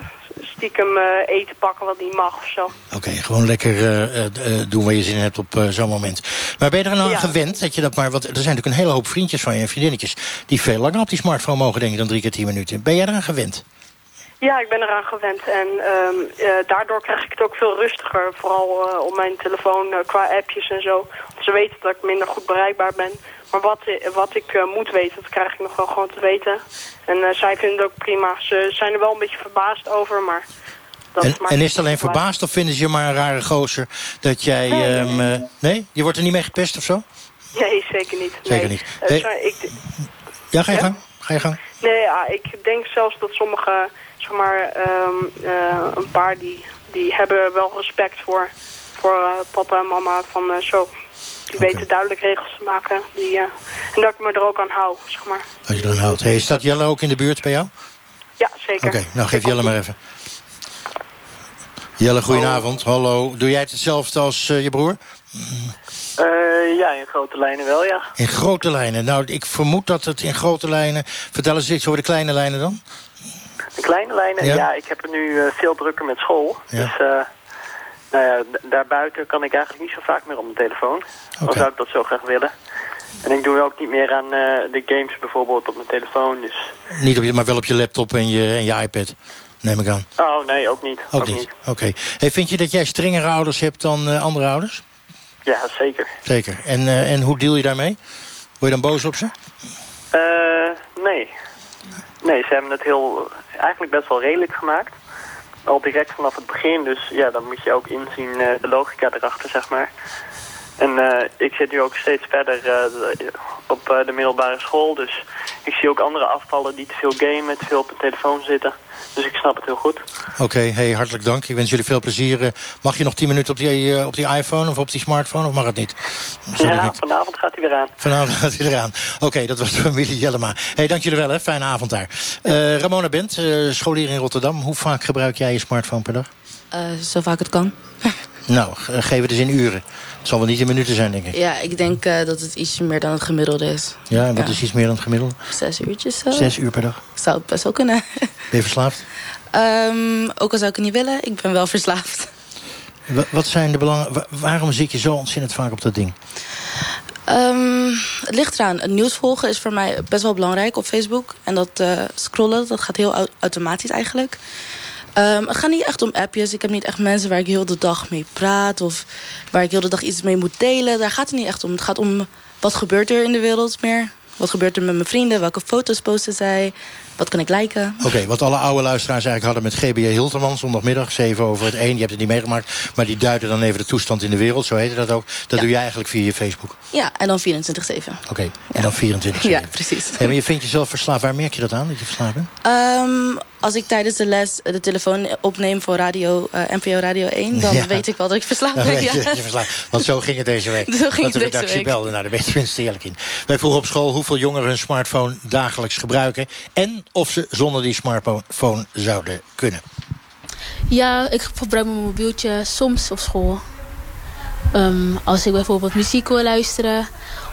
stiekem eh, eten pakken wat niet mag of zo. Oké, gewoon lekker eh, eh, doen waar je zin in hebt op zo'n moment. Maar ben je er nou Ja. aan gewend dat je dat maar... Want er zijn natuurlijk een hele hoop vriendjes van je en vriendinnetjes... die veel langer op die smartphone mogen denken dan drie keer tien minuten. Ben jij eraan gewend? Ja, ik ben eraan gewend en ehm, eh, daardoor krijg ik het ook veel rustiger. Vooral op mijn telefoon qua appjes en zo. Ze weten dat ik minder goed bereikbaar ben. Maar wat, wat ik eh, moet weten, dat krijg ik nog wel gewoon te weten. En eh, zij vinden het ook prima. Ze zijn er wel een beetje verbaasd over, maar... Dat En, en is het alleen verbaasd of vinden ze je maar een rare gozer... dat jij... Nee, nee, ehm, eh, nee? Je wordt er niet mee gepest of zo? Nee, zeker niet. Zeker nee. niet. Hey. sorry, ik, Ja, ga je gang. Ga je gang. Nee, ja, ik denk zelfs dat sommige, zeg maar, ehm, eh, een paar die, die hebben wel respect voor, voor papa en mama van zo. Die weten duidelijk regels te maken. Die, eh, en dat ik me er ook aan hou, zeg maar. Als je er aan houdt. Hey, staat Jelle ook in de buurt bij jou? Ja, zeker. Oké, nou geef Jelle maar even. Jelle, goedenavond. Hallo. Doe jij het hetzelfde als eh, je broer? Eh, ja, in grote lijnen wel, ja. In grote lijnen. Nou, ik vermoed dat het in grote lijnen... Vertel eens iets over de kleine lijnen dan. De kleine lijnen, Ja. ja, ik heb het nu eh, veel drukker met school. Ja. Dus eh, nou ja, daarbuiten kan ik eigenlijk niet zo vaak meer op mijn telefoon. Al zou ik dat zo graag willen. En ik doe ook niet meer aan eh, de games bijvoorbeeld op mijn telefoon. Dus... Niet op je, maar wel op je laptop en je, en je iPad, neem ik aan. Oh, nee, ook niet. Ook, niet. Oké. Hey, vind je dat jij strengere ouders hebt dan eh, andere ouders? Ja, zeker. Zeker. En, eh, en hoe deal je daarmee? Word je dan boos op ze? Nee. Nee, ze hebben het heel, eigenlijk best wel redelijk gemaakt. Al direct vanaf het begin, dus ja, dan moet je ook inzien eh, de logica erachter, zeg maar. En eh, ik zit nu ook steeds verder eh, op eh, de middelbare school, dus ik zie ook andere afvallen die te veel gamen, te veel op hun telefoon zitten. Dus ik snap het heel goed. Oké, hey, hartelijk dank. Ik wens jullie veel plezier. Mag je nog 10 minuten op die, eh, op die iPhone of op die smartphone? Of mag het niet? Ja, niet? vanavond gaat hij weer aan. Vanavond gaat hij eraan. Oké, dat was de familie Jellema. hey, dank jullie wel, hè. Fijne avond daar. Eh, Ramona Bent, eh, scholier in Rotterdam. Hoe vaak gebruik jij je smartphone per dag? Eh, zo vaak het kan. Nou, eh, geef het eens in uren. Het zal wel niet in minuten zijn, denk ik. Ja, ik denk eh, dat het iets meer dan het gemiddelde is. Ja, en wat is iets meer dan het gemiddelde? Zes uurtjes zo. Zes uur per dag. Zou het best wel kunnen. Ben je verslaafd? Ehm, ook al zou ik het niet willen, ik ben wel verslaafd. Wa- Wat zijn de belangen? wa- waarom zit je zo ontzettend vaak op dat ding? Ehm, het ligt eraan. Het nieuws volgen is voor mij best wel belangrijk op Facebook. En dat eh, scrollen, dat gaat heel au- automatisch eigenlijk. Ehm, het gaat niet echt om appjes. Ik heb niet echt mensen waar ik heel de dag mee praat... of waar ik heel de dag iets mee moet delen. Daar gaat het niet echt om. Het gaat om wat gebeurt er in de wereld meer. Wat gebeurt er met mijn vrienden? Welke foto's posten zij? Wat kan ik liken? Oké, wat alle oude luisteraars eigenlijk hadden met GBJ Hilterman... zondagmiddag, 7 over het 1. Je hebt het niet meegemaakt. Maar die duiden dan even de toestand in de wereld. Zo heette dat ook. Dat doe jij eigenlijk via je Facebook. Ja, en dan 24-7. Oké, en dan 24 Ja, precies. Hey, maar je vindt jezelf verslaafd. Waar merk je dat aan, dat je verslaafd bent? Ehm, als ik tijdens de les de telefoon opneem voor radio, eh, NPO Radio 1... dan Ja. weet ik wel dat ik verslaafd ben. weet je ja. je verslaafd Want zo ging het deze week. Zo ging dat de redactie week. belde. Nou, daar ben je eerlijk in. Wij vroegen op school hoeveel jongeren hun smartphone dagelijks gebruiken... en of ze zonder die smartphone zouden kunnen. Ja, ik gebruik mijn mobieltje soms op school. Ehm, als ik bijvoorbeeld muziek wil luisteren.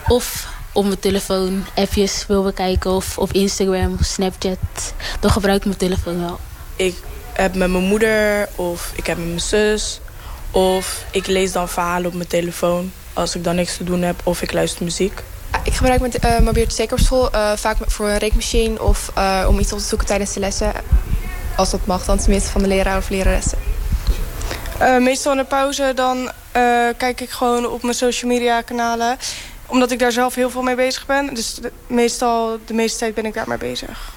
Of op mijn telefoon appjes wil bekijken. Of op Instagram of Snapchat. Dan gebruik ik mijn telefoon wel. Ik heb met mijn moeder of ik heb met mijn zus. Of ik lees dan verhalen op mijn telefoon als ik dan niks te doen heb. Of ik luister muziek. Ik gebruik mijn eh, mobieltje zeker op school. eh, vaak voor een rekenmachine of eh, om iets op te zoeken tijdens de lessen. Als dat mag, dan tenminste van de leraar of leraressen. Eh, meestal in de pauze dan eh, kijk ik gewoon op mijn social media kanalen. Omdat ik daar zelf heel veel mee bezig ben. Dus de, meestal, de meeste tijd ben ik daar mee bezig.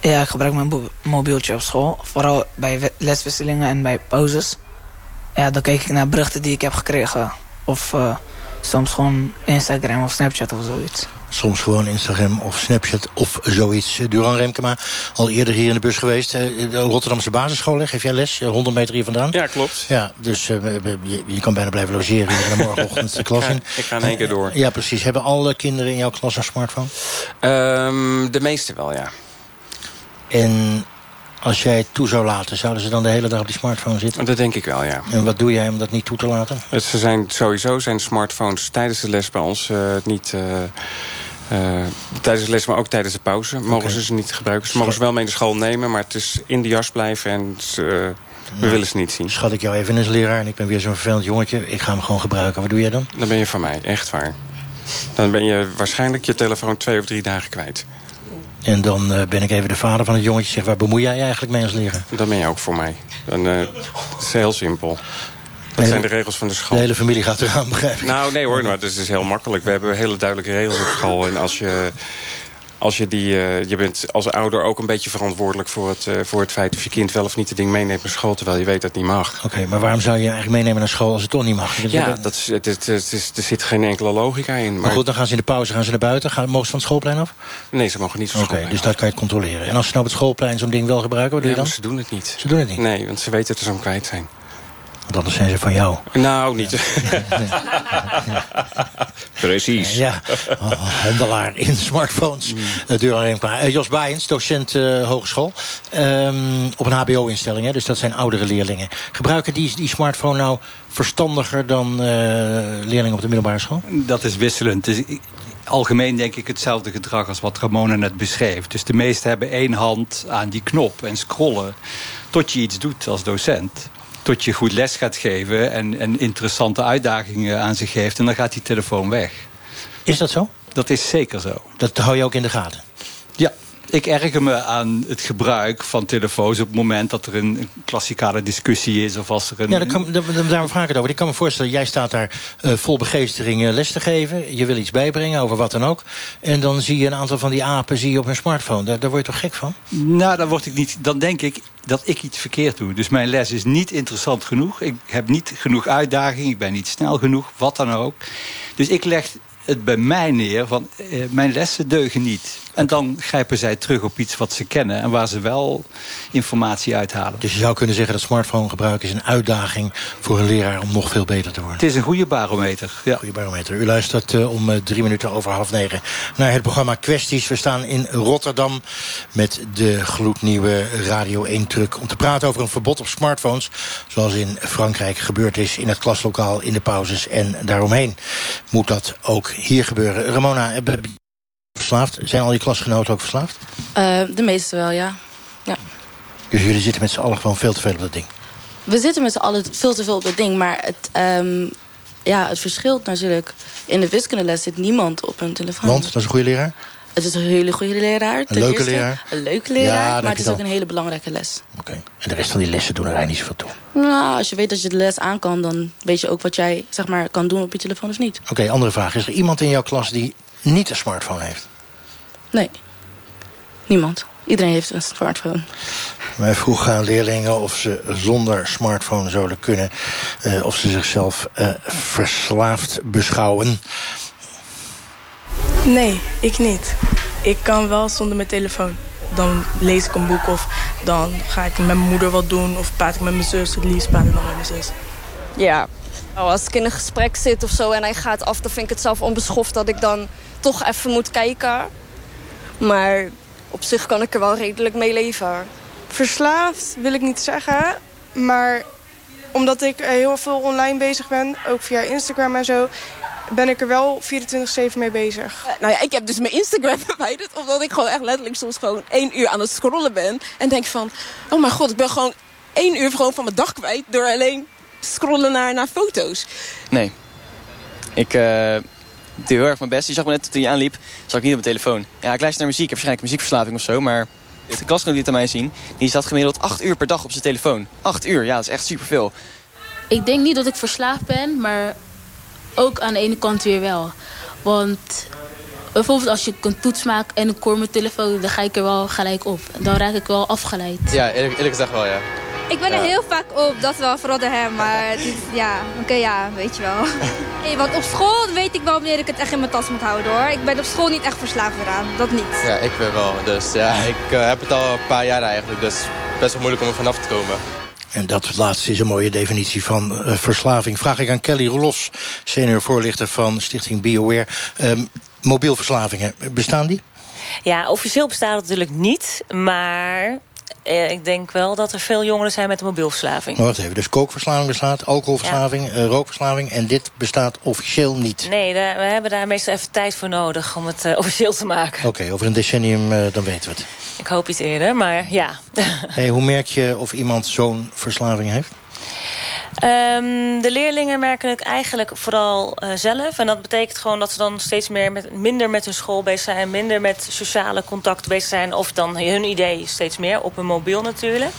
Ja, ik gebruik mijn mobieltje op school. Vooral bij leswisselingen en bij pauzes. Ja, dan kijk ik naar berichten die ik heb gekregen. Of eh, soms gewoon Instagram of Snapchat of zoiets. Soms gewoon Instagram of Snapchat of zoiets. Eh, Duran Remkema, al eerder hier in de bus geweest. Eh, De Rotterdamse basisschool, hè? geef jij les? eh, 100 meter hier vandaan? Ja, klopt. Ja, dus eh, je, je kan bijna blijven logeren en morgenochtend de klas in. Ik ga in één keer door. Ja, precies. Hebben alle kinderen in jouw klas een smartphone? Ehm, de meeste wel, ja. En als jij het toe zou laten, zouden ze dan de hele dag op die smartphone zitten? Dat denk ik wel, ja. En wat doe jij om dat niet toe te laten? Het, ze zijn, sowieso zijn smartphones tijdens de les bij ons eh, niet... eh, eh, tijdens de les, maar ook tijdens de pauze. Mogen ze ze niet gebruiken. Ze mogen ze wel mee naar school nemen, maar het is in de jas blijven en eh, we willen ze niet zien. Schat ik jou even als leraar en ik ben weer zo'n vervelend jongetje. Ik ga hem gewoon gebruiken. Wat doe jij dan? Dan ben je van mij, echt waar. Dan ben je waarschijnlijk je telefoon twee of drie dagen kwijt. En dan eh, ben ik even de vader van het jongetje. Zeg, waar bemoei jij je eigenlijk mee als leraar? Dan ben je ook voor mij. Dan, eh, het is heel simpel. Dat zijn de regels van de school. De hele familie gaat eraan, begrijp ik. Nou, nee hoor, maar het is dus heel makkelijk. We hebben hele duidelijke regels op school. En als je, als je die... eh, je bent als ouder ook een beetje verantwoordelijk voor het, eh, voor het feit... of je kind wel of niet het ding meeneemt naar school... terwijl je weet dat het niet mag. Oké, maar waarom zou je eigenlijk meenemen naar school als het toch niet mag? Ja, dat is, het, het, het is, er zit geen enkele logica in. Maar Maar, goed, dan gaan ze in de pauze gaan ze naar buiten. Gaan, mogen ze van het schoolplein af? Nee, ze mogen niet van Oké, dus dat kan je het controleren. En als ze nou op het schoolplein zo'n ding wel gebruiken, wat doe je dan? ze doen het niet. Ze doen het niet? Nee, want ze weten dat ze hem kwijt zijn. Want anders zijn ze van jou. Nou, niet. Precies. Ja, oh, handelaar in smartphones. Mm. deur alleen klaar. Uh, Jos Baaiens, docent uh, hogeschool. Um, op een hbo-instelling, dus dat zijn oudere leerlingen. Gebruiken die, die smartphone nou verstandiger dan uh, leerlingen op de middelbare school? Dat is wisselend. Dus algemeen denk ik hetzelfde gedrag als wat Ramona net beschreef. Dus de meesten hebben één hand aan die knop en scrollen tot je iets doet als docent tot je goed les gaat geven en, en interessante uitdagingen aan zich geeft. En dan gaat die telefoon weg. Is dat zo? Dat is zeker zo. Dat hou je ook in de gaten? Ik erger me aan het gebruik van telefoons op het moment dat er een klassikale discussie is. Of als er een... Ja, daar, kan, daar, daar vraag ik het over. Ik kan me voorstellen, jij staat daar uh, vol begeestering uh, les te geven. Je wil iets bijbrengen over wat dan ook. En dan zie je een aantal van die apen zie je op hun smartphone. Daar, daar word je toch gek van? Nou, dan, word ik niet, dan denk ik dat ik iets verkeerd doe. Dus mijn les is niet interessant genoeg. Ik heb niet genoeg uitdaging. Ik ben niet snel genoeg. Wat dan ook. Dus ik leg het bij mij neer van uh, mijn lessen deugen niet. En dan grijpen zij terug op iets wat ze kennen en waar ze wel informatie uithalen. Dus je zou kunnen zeggen dat smartphonegebruik is een uitdaging voor een leraar om nog veel beter te worden. Het is een goede barometer. Ja. Goede barometer. U luistert uh, om uh, drie minuten over half negen naar het programma Kwesties. We staan in Rotterdam met de gloednieuwe Radio 1 truck om te praten over een verbod op smartphones. Zoals in Frankrijk gebeurd is in het klaslokaal, in de pauzes en daaromheen. Moet dat ook hier gebeuren. Ramona, verslaafd? Zijn al je klasgenoten ook verslaafd? Uh, de meeste wel, ja. ja. Dus jullie zitten met z'n allen gewoon veel te veel op dat ding? We zitten met z'n allen veel te veel op dat ding. Maar het, um, ja, het verschilt natuurlijk. In de wiskundeles zit niemand op een telefoon. Want? Dat is een goede leraar? Het is een hele goede leraar. Een leuke eerste. leraar? Een leuke leraar, ja, maar het is ook een hele belangrijke les. Oké. Okay. En de rest van die lessen doen er eigenlijk niet zoveel toe? Nou, als je weet dat je de les aan kan... dan weet je ook wat jij zeg maar, kan doen op je telefoon of niet. Oké, okay, andere vraag. Is er iemand in jouw klas die niet een smartphone heeft? Nee. Niemand. Iedereen heeft een smartphone. Wij vroegen aan leerlingen of ze zonder smartphone zouden kunnen... Uh, of ze zichzelf uh, verslaafd beschouwen. Nee, ik niet. Ik kan wel zonder mijn telefoon. Dan lees ik een boek of dan ga ik met mijn moeder wat doen... of praat ik met mijn zus, het liefst praat ik nog met mijn zus. Ja, nou, als ik in een gesprek zit of zo en hij gaat af... dan vind ik het zelf onbeschoft dat ik dan toch even moet kijken. Maar op zich kan ik er wel redelijk mee leven. Verslaafd wil ik niet zeggen, maar omdat ik heel veel online bezig ben, ook via Instagram en zo, ben ik er wel 24-7 mee bezig. Nou ja, ik heb dus mijn Instagram verwijderd, omdat ik gewoon echt letterlijk soms gewoon één uur aan het scrollen ben. En denk van, oh mijn god, ik ben gewoon één uur gewoon van mijn dag kwijt door alleen scrollen naar, naar foto's. Nee. Ik... Uh ik doe heel erg mijn best. Je zag me net toen je aanliep, zat ik niet op mijn telefoon. Ja, ik luister naar muziek. Ik heb waarschijnlijk muziekverslaving of zo, maar... De klasgenoot die het aan mij zien, die zat gemiddeld 8 uur per dag op zijn telefoon. 8 uur, ja, dat is echt superveel. Ik denk niet dat ik verslaafd ben, maar ook aan de ene kant weer wel. Want bijvoorbeeld als je een toets maakt en ik hoor mijn telefoon, dan ga ik er wel gelijk op. Dan raak ik wel afgeleid. Ja, eerlijk, eerlijk gezegd wel, ja. Ik ben er heel vaak op, dat wel, vooral door hem. Maar het is, ja, oké, okay, ja, weet je wel. Want op school weet ik wel wanneer ik het echt in mijn tas moet houden, hoor. Ik ben op school niet echt verslaafd eraan, dat niet. Ja, ik ben wel. Dus ja, ik uh, heb het al een paar jaar eigenlijk. Dus best wel moeilijk om er vanaf te komen. En dat laatste is een mooie definitie van uh, verslaving. Vraag ik aan Kelly Rolofs, senior voorlichter van Stichting BioWare. Um, mobielverslavingen, bestaan die? Ja, officieel bestaat het natuurlijk niet. Maar eh, ik denk wel dat er veel jongeren zijn met een mobielverslaving. Maar wacht even, dus kookverslaving bestaat, alcoholverslaving, ja. uh, rookverslaving... en dit bestaat officieel niet? Nee, we hebben daar meestal even tijd voor nodig om het uh, officieel te maken. Oké, okay, over een decennium dan weten we het. Ik hoop iets eerder, maar ja. hey, hoe merk je of iemand zo'n verslaving heeft? Um, de leerlingen merken het eigenlijk vooral uh, zelf. En dat betekent gewoon dat ze dan steeds meer met, minder met hun school bezig zijn... minder met sociale contacten bezig zijn... of dan hun idee steeds meer, op hun mobiel natuurlijk.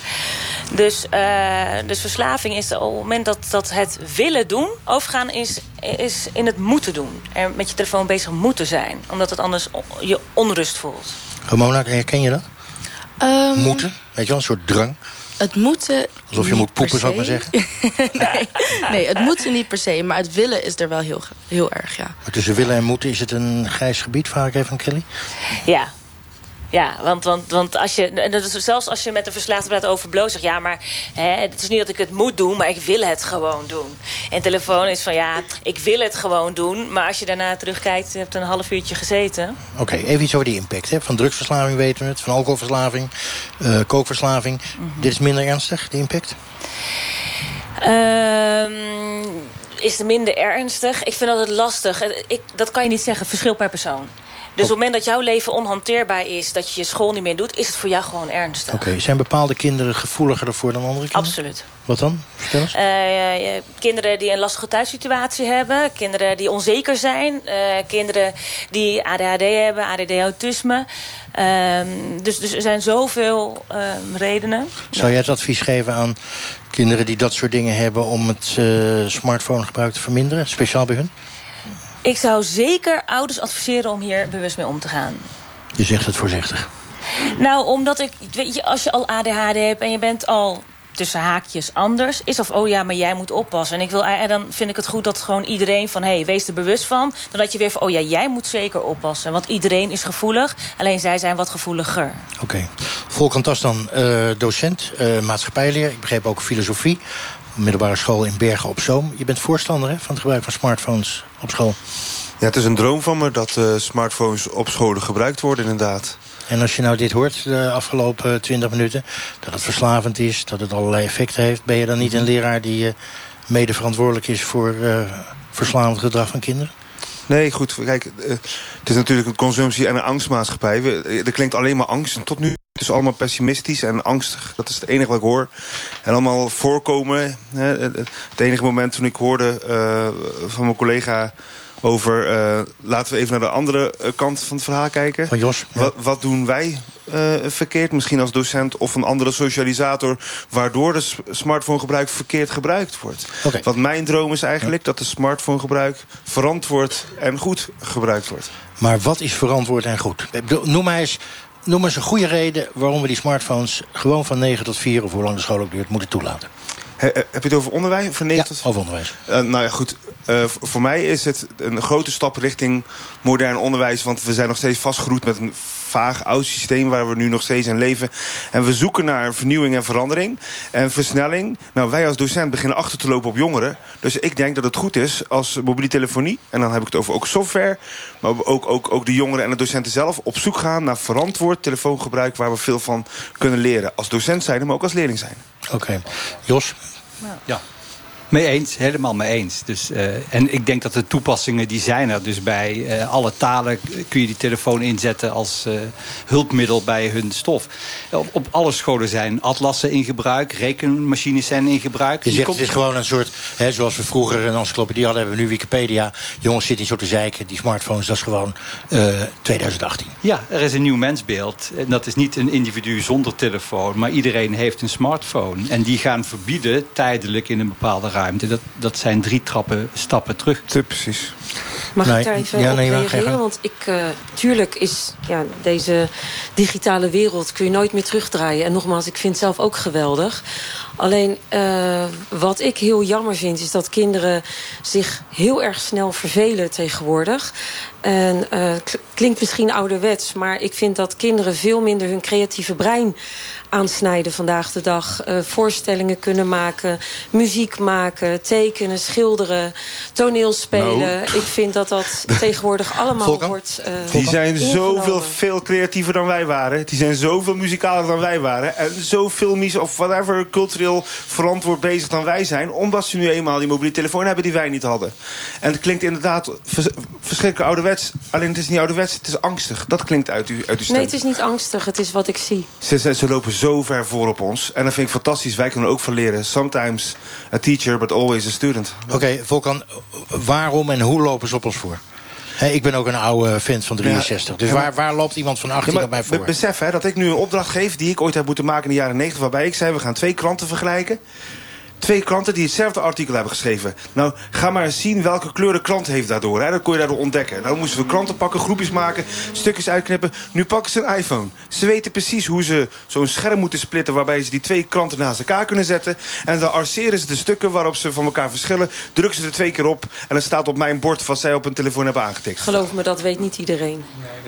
Dus, uh, dus verslaving is op het moment dat, dat het willen doen... overgaan is, is in het moeten doen. En met je telefoon bezig moeten zijn. Omdat het anders je onrust voelt. Ramona, herken je dat? Um, moeten? Weet je wel, een soort drang? Het moeten. Alsof je moet poepen, zou ik maar zeggen. nee, nee, het moeten niet per se, maar het willen is er wel heel, heel erg, ja. Maar tussen willen en moeten is het een grijs gebied, vraag ik even aan Kelly? Ja. Ja, want, want, want als je, en dat is zelfs als je met een verslaafde praat over bloot, zeg ja, maar hè, het is niet dat ik het moet doen, maar ik wil het gewoon doen. En telefoon is van ja, ik wil het gewoon doen, maar als je daarna terugkijkt, je hebt een half uurtje gezeten. Oké, even iets over die impact. Hè? Van drugsverslaving weten we het, van alcoholverslaving, eh, kookverslaving. Dit is minder ernstig, die impact? Ehm, is het minder ernstig? Ik vind dat het lastig. Ik, dat kan je niet zeggen, verschil per persoon. Dus op het moment dat jouw leven onhanteerbaar is... dat je je school niet meer doet, is het voor jou gewoon ernstig. Oké, zijn bepaalde kinderen gevoeliger ervoor dan andere kinderen? Absoluut. Wat dan? Vertel eens. Eh, eh, kinderen die een lastige thuissituatie hebben. Kinderen die onzeker zijn. eh, kinderen die ADHD hebben, ADD-autisme. Ehm, dus, dus er zijn zoveel ehm, redenen. Zou jij het advies geven aan kinderen die dat soort dingen hebben... om het smartphonegebruik te verminderen, speciaal bij hun? Ik zou zeker ouders adviseren om hier bewust mee om te gaan. Je zegt het voorzichtig. Nou, omdat ik, weet je, als je al ADHD hebt en je bent al tussen haakjes anders, is of oh ja, maar jij moet oppassen. En ik wil, en dan vind ik het goed dat gewoon iedereen van hé, hey, wees er bewust van. Dan dat je weer van oh ja, jij moet zeker oppassen. Want iedereen is gevoelig, alleen zij zijn wat gevoeliger. Oké. Volkan Tastan, eh, docent, eh, maatschappijleer. Ik begreep ook filosofie. Middelbare school in Bergen op Zoom. Je bent voorstander hè, van het gebruik van smartphones op school. Ja, het is een droom van me dat uh, smartphones op scholen gebruikt worden, inderdaad. En als je nou dit hoort de afgelopen 20 minuten... dat het verslavend is, dat het allerlei effecten heeft... ben je dan niet een leraar die uh, mede verantwoordelijk is... voor uh, verslavend gedrag van kinderen? Nee, goed. Kijk, het is natuurlijk een consumptie- en een angstmaatschappij. We, er klinkt alleen maar angst tot nu. Het is allemaal pessimistisch en angstig. Dat is het enige wat ik hoor. En allemaal voorkomen. Hè, het enige moment toen ik hoorde van mijn collega over... Uh, laten we even naar de andere kant van het verhaal kijken. Van Jos. Ja. Wat, wat, doen wij uh, verkeerd? Misschien als docent of een andere socialisator... waardoor de smartphonegebruik verkeerd gebruikt wordt. Okay. Want mijn droom is eigenlijk ja. dat de smartphonegebruik... verantwoord en goed gebruikt wordt. Maar wat is verantwoord en goed? Noem maar eens... Noem eens een goede reden waarom we die smartphones gewoon van 9 tot 4... of hoe lang de school ook duurt, moeten toelaten. He, heb je het over onderwijs? Van 9 ja, tot... over onderwijs. Uh, nou ja, goed. Uh, voor mij is het een grote stap richting modern onderwijs. Want we zijn nog steeds vastgeroet met een vaag oud systeem... waar we nu nog steeds in leven. En we zoeken naar vernieuwing en verandering. En versnelling. Nou, wij als docent beginnen achter te lopen op jongeren. Dus ik denk dat het goed is als mobiele telefonie... en dan heb ik het over ook software... maar ook, ook, ook de jongeren en de docenten zelf op zoek gaan... naar verantwoord telefoongebruik... waar we veel van kunnen leren. Als docent zijn, maar ook als leerling zijn. Oké. Okay. Jos? Ja. Mee eens, helemaal mee eens. Dus, uh, en ik denk dat de toepassingen die zijn er. Dus bij uh, alle talen kun je die telefoon inzetten als uh, hulpmiddel bij hun stof. Op, op, alle scholen zijn atlassen in gebruik, rekenmachines zijn in gebruik. Je zegt het is gewoon een soort, hè, zoals we vroeger een encyclopedie hadden, hebben we nu Wikipedia. Jongens zitten niet zo te zeiken, die smartphones, dat is gewoon 2018. Ja, er is een nieuw mensbeeld. En dat is niet een individu zonder telefoon, maar iedereen heeft een smartphone. En die gaan verbieden tijdelijk in een bepaalde ruimte. Dat, dat zijn drie trappen, stappen terug. Ja, precies. Mag nee. ik daar even ja, op nee, reageren? Want ik, uh, tuurlijk is ja, deze digitale wereld kun je nooit meer terugdraaien. En nogmaals, ik vind het zelf ook geweldig. Alleen uh, wat ik heel jammer vind is dat kinderen zich heel erg snel vervelen tegenwoordig. En uh, klinkt misschien ouderwets, maar ik vind dat kinderen veel minder hun creatieve brein aansnijden vandaag de dag. Uh, voorstellingen kunnen maken, muziek maken, tekenen, schilderen, toneelspelen. Nou. Ik vind dat dat tegenwoordig allemaal Volkan? wordt uh, Die zijn zoveel veel creatiever dan wij waren. Die zijn zoveel muzikaler dan wij waren. En zo filmisch of whatever cultureel verantwoord bezig dan wij zijn. Omdat ze nu eenmaal die mobiele telefoon hebben die wij niet hadden. En het klinkt inderdaad vers verschrikkelijk ouderwets. Alleen het is niet ouderwets, het is angstig. Dat klinkt uit, u, uit uw stem. Nee, het is niet angstig. Het is wat ik zie. Ze, ze, ze lopen zo ver voor op ons. En dat vind ik fantastisch. Wij kunnen ook van leren. Sometimes a teacher, but always a student. Oké, okay, Volkan, waarom en hoe lopen ze op ons voor? Ik ben ook een oude vent van 63. Ja, dus waar, waar loopt iemand van 18 ja, op mij voor? Besef hè, dat ik nu een opdracht geef die ik ooit heb moeten maken in de jaren 90... waarbij ik zei, we gaan twee kranten vergelijken. Twee klanten die hetzelfde artikel hebben geschreven. Nou, ga maar eens zien welke kleur de krant heeft daardoor. Hè? Dat kon je daardoor ontdekken. Nou moesten we kranten pakken, groepjes maken, stukjes uitknippen. Nu pakken ze een iPhone. Ze weten precies hoe ze zo'n scherm moeten splitten... waarbij ze die twee kranten naast elkaar kunnen zetten. En dan arceren ze de stukken waarop ze van elkaar verschillen. Drukken ze er twee keer op. En dan staat op mijn bord wat zij op hun telefoon hebben aangetikt. Geloof me, dat weet niet iedereen.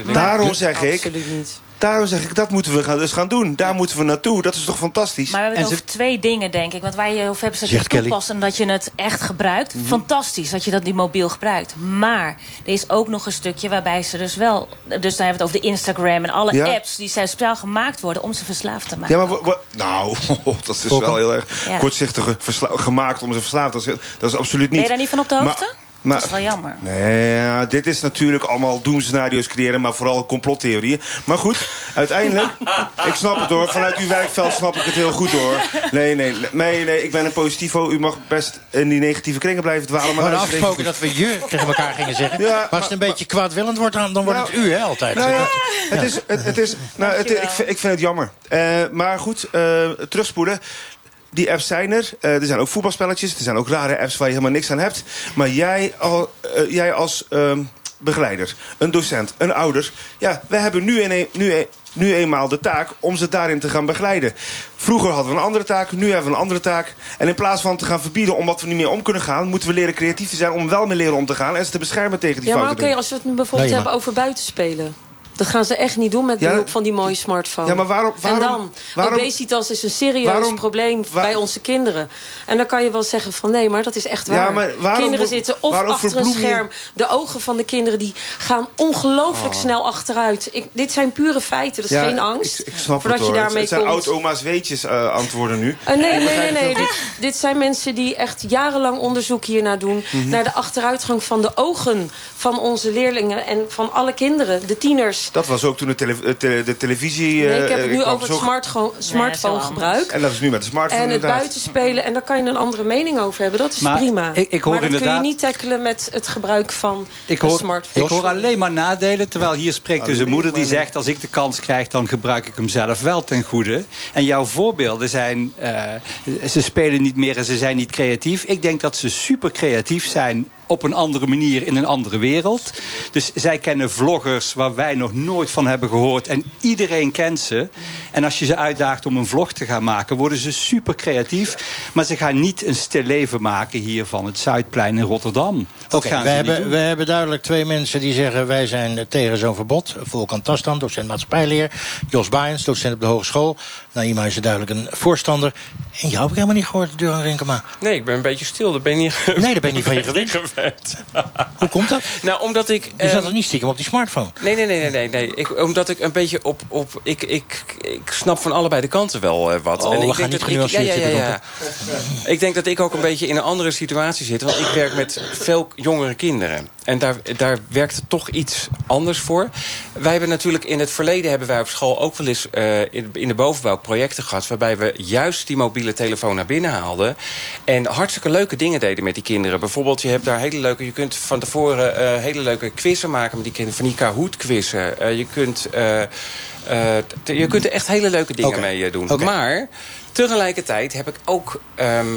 Nee, Daarom zeg ik... Absoluut niet. Daarom zeg ik, dat moeten we gaan, dus gaan doen. Daar moeten we naartoe. Dat is toch fantastisch? Maar we hebben het over twee dingen, denk ik. Want waar je over hebt, is dat je toepast en dat je het echt gebruikt. Mhm. Fantastisch dat je dat die mobiel gebruikt. Maar er is ook nog een stukje waarbij ze dus wel... Dus dan hebben we het over de Instagram en alle Ja. apps... die zijn speciaal gemaakt worden om ze verslaafd te maken. Ja, maar nou, dat is wel heel erg Ja. kortzichtig gemaakt om ze verslaafd. Is, dat is absoluut niet. Ben je daar niet van op de hoogte? maar- dat is wel jammer. Nee, dit is natuurlijk allemaal doemscenario's creëren, maar vooral complottheorieën. Maar goed, uiteindelijk, ik snap het hoor. Vanuit uw werkveld snap ik het heel goed hoor. Nee, nee, nee, nee, ik ben een positivo. U mag best in die negatieve kringen blijven dwalen. We Maar hadden luister even afgesproken dat we je tegen elkaar gingen zeggen. Ja, maar als het een beetje kwaadwillend wordt, dan, dan wordt het u, hè, altijd. Nou ja, het is, het, het is, nou, het, ik, vind- ik vind het jammer. Eh, maar goed, eh, terugspoelen. Die apps zijn er. Eh, er zijn ook voetbalspelletjes. Er zijn ook rare apps waar je helemaal niks aan hebt. Maar jij, al, eh, jij als ehm, begeleider, een docent, een ouder... ja, we hebben nu, een, nu, een- nu eenmaal de taak om ze daarin te gaan begeleiden. Vroeger hadden we een andere taak, nu hebben we een andere taak. En in plaats van te gaan verbieden omdat we niet meer om kunnen gaan... moeten we leren creatief te zijn om wel meer leren om te gaan... en ze te beschermen tegen die Ja, maar fouten. oké, als we het nu bijvoorbeeld Nee, hebben over buitenspelen. Dat gaan ze echt niet doen met Ja, behulp van die mooie smartphone. Ja, maar waarom- waarom- en dan, waarom- obesitas is een serieus waarom- probleem bij onze kinderen. En dan kan je wel zeggen van nee, maar dat is echt waar. Ja, maar waarom kinderen zitten of achter een scherm. De ogen van de kinderen die gaan ongelooflijk Oh. snel achteruit. Ik, dit zijn pure feiten, dat is Ja, geen angst. Ik, ik snap voordat het je daarmee het zijn oud-oma's weetjes eh, antwoorden nu. Eh, nee, nee, nee, nee. Dit, dit zijn mensen die echt jarenlang onderzoek hiernaar doen. Mhm. Naar de achteruitgang van de ogen van onze leerlingen en van alle kinderen, de tieners. Dat was ook toen de, tele- eh, te- de televisie... Nee, ik heb eh, het nu kwam over het smartphone, smartphone gebruik. En dat is nu met de smartphone En het inderdaad. buitenspelen, en daar kan je een andere mening over hebben. Dat is Maar prima. ik- ik hoor maar dat kun inderdaad- je niet tackelen met het gebruik van Ik een hoor, smartphone. ik hoor alleen maar nadelen. Terwijl hier spreekt dus een moeder die zegt... als ik de kans krijg, dan gebruik ik hem zelf wel ten goede. En jouw voorbeelden zijn... eh, ze spelen niet meer en ze zijn niet creatief. Ik denk dat ze super creatief zijn op een andere manier in een andere wereld. Dus zij kennen vloggers waar wij nog nooit van hebben gehoord. En iedereen kent ze. En als je ze uitdaagt om een vlog te gaan maken... worden ze super creatief. Maar ze gaan niet een stil leven maken hier van het Zuidplein in Rotterdam. Dat gaan we, hebben, we hebben duidelijk twee mensen die zeggen... wij zijn tegen zo'n verbod. Volkan Tastan, docent maatschappijleer. Jos Baaiens, docent op de hogeschool. Naima is er duidelijk een voorstander. En jou heb ik helemaal niet gehoord, Duran Rinkema. Nee, ik ben een beetje stil. Dat ben je niet Nee, dat ben je niet van je gewend. Hoe komt dat? Nou, omdat ik... Je zat ehm, er niet stiekem op die smartphone. Nee, nee, nee, nee, nee. nee. Ik, omdat ik een beetje op... op ik, ik, ik snap van allebei de kanten wel eh, wat. Oh, en we ik gaan denk niet dat ik, ja, ja, genuanceerd ja, zitten, ja. Ik denk dat ik ook een beetje in een andere situatie zit. Want ik werk met veel jongere kinderen. En daar, daar werkt het toch iets anders voor. Wij hebben natuurlijk in het verleden... hebben wij op school ook wel eens eh, in, in de bovenbouw projecten gehad... waarbij we juist die mobiele telefoon naar binnen haalden. En hartstikke leuke dingen deden met die kinderen. Bijvoorbeeld, je hebt daar hele leuke... je kunt van tevoren eh, hele leuke quizzen maken met die kinderen. Van die Kahoot-quizzen. Eh, je kunt... eh, eh, je kunt er echt hele leuke dingen mee doen. Oké. Maar tegelijkertijd heb ik ook... ehm,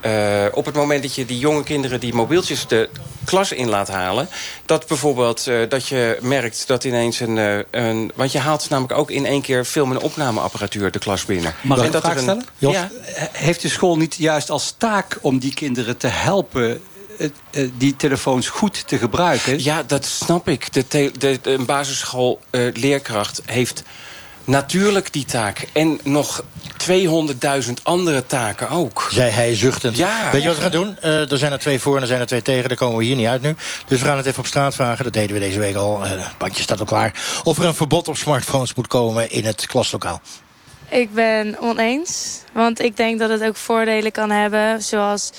eh, op het moment dat je die jonge kinderen die mobieltjes de klas in laat halen... dat bijvoorbeeld eh, dat je merkt dat ineens een, eh, een... Want je haalt namelijk ook in één keer film- en opnameapparatuur de klas binnen. Mag ik dat vraag stellen? Ja, Heeft de school niet juist als taak om die kinderen te helpen... eh, eh, die telefoons goed te gebruiken? Ja, dat snap ik. De, de, de, een basisschool eh, leerkracht heeft natuurlijk die taak. En nog 200.000 andere taken ook. Zei hij zuchtend. Ja. Weet je wat we gaan doen? Eh, er zijn er twee voor en er zijn er twee tegen. Daar komen we hier niet uit nu. Dus we gaan het even op straat vragen. Dat deden we deze week al. Eh, Het bandje staat al klaar. Of er een verbod op smartphones moet komen in het klaslokaal. Ik ben oneens. Want ik denk dat het ook voordelen kan hebben. Zoals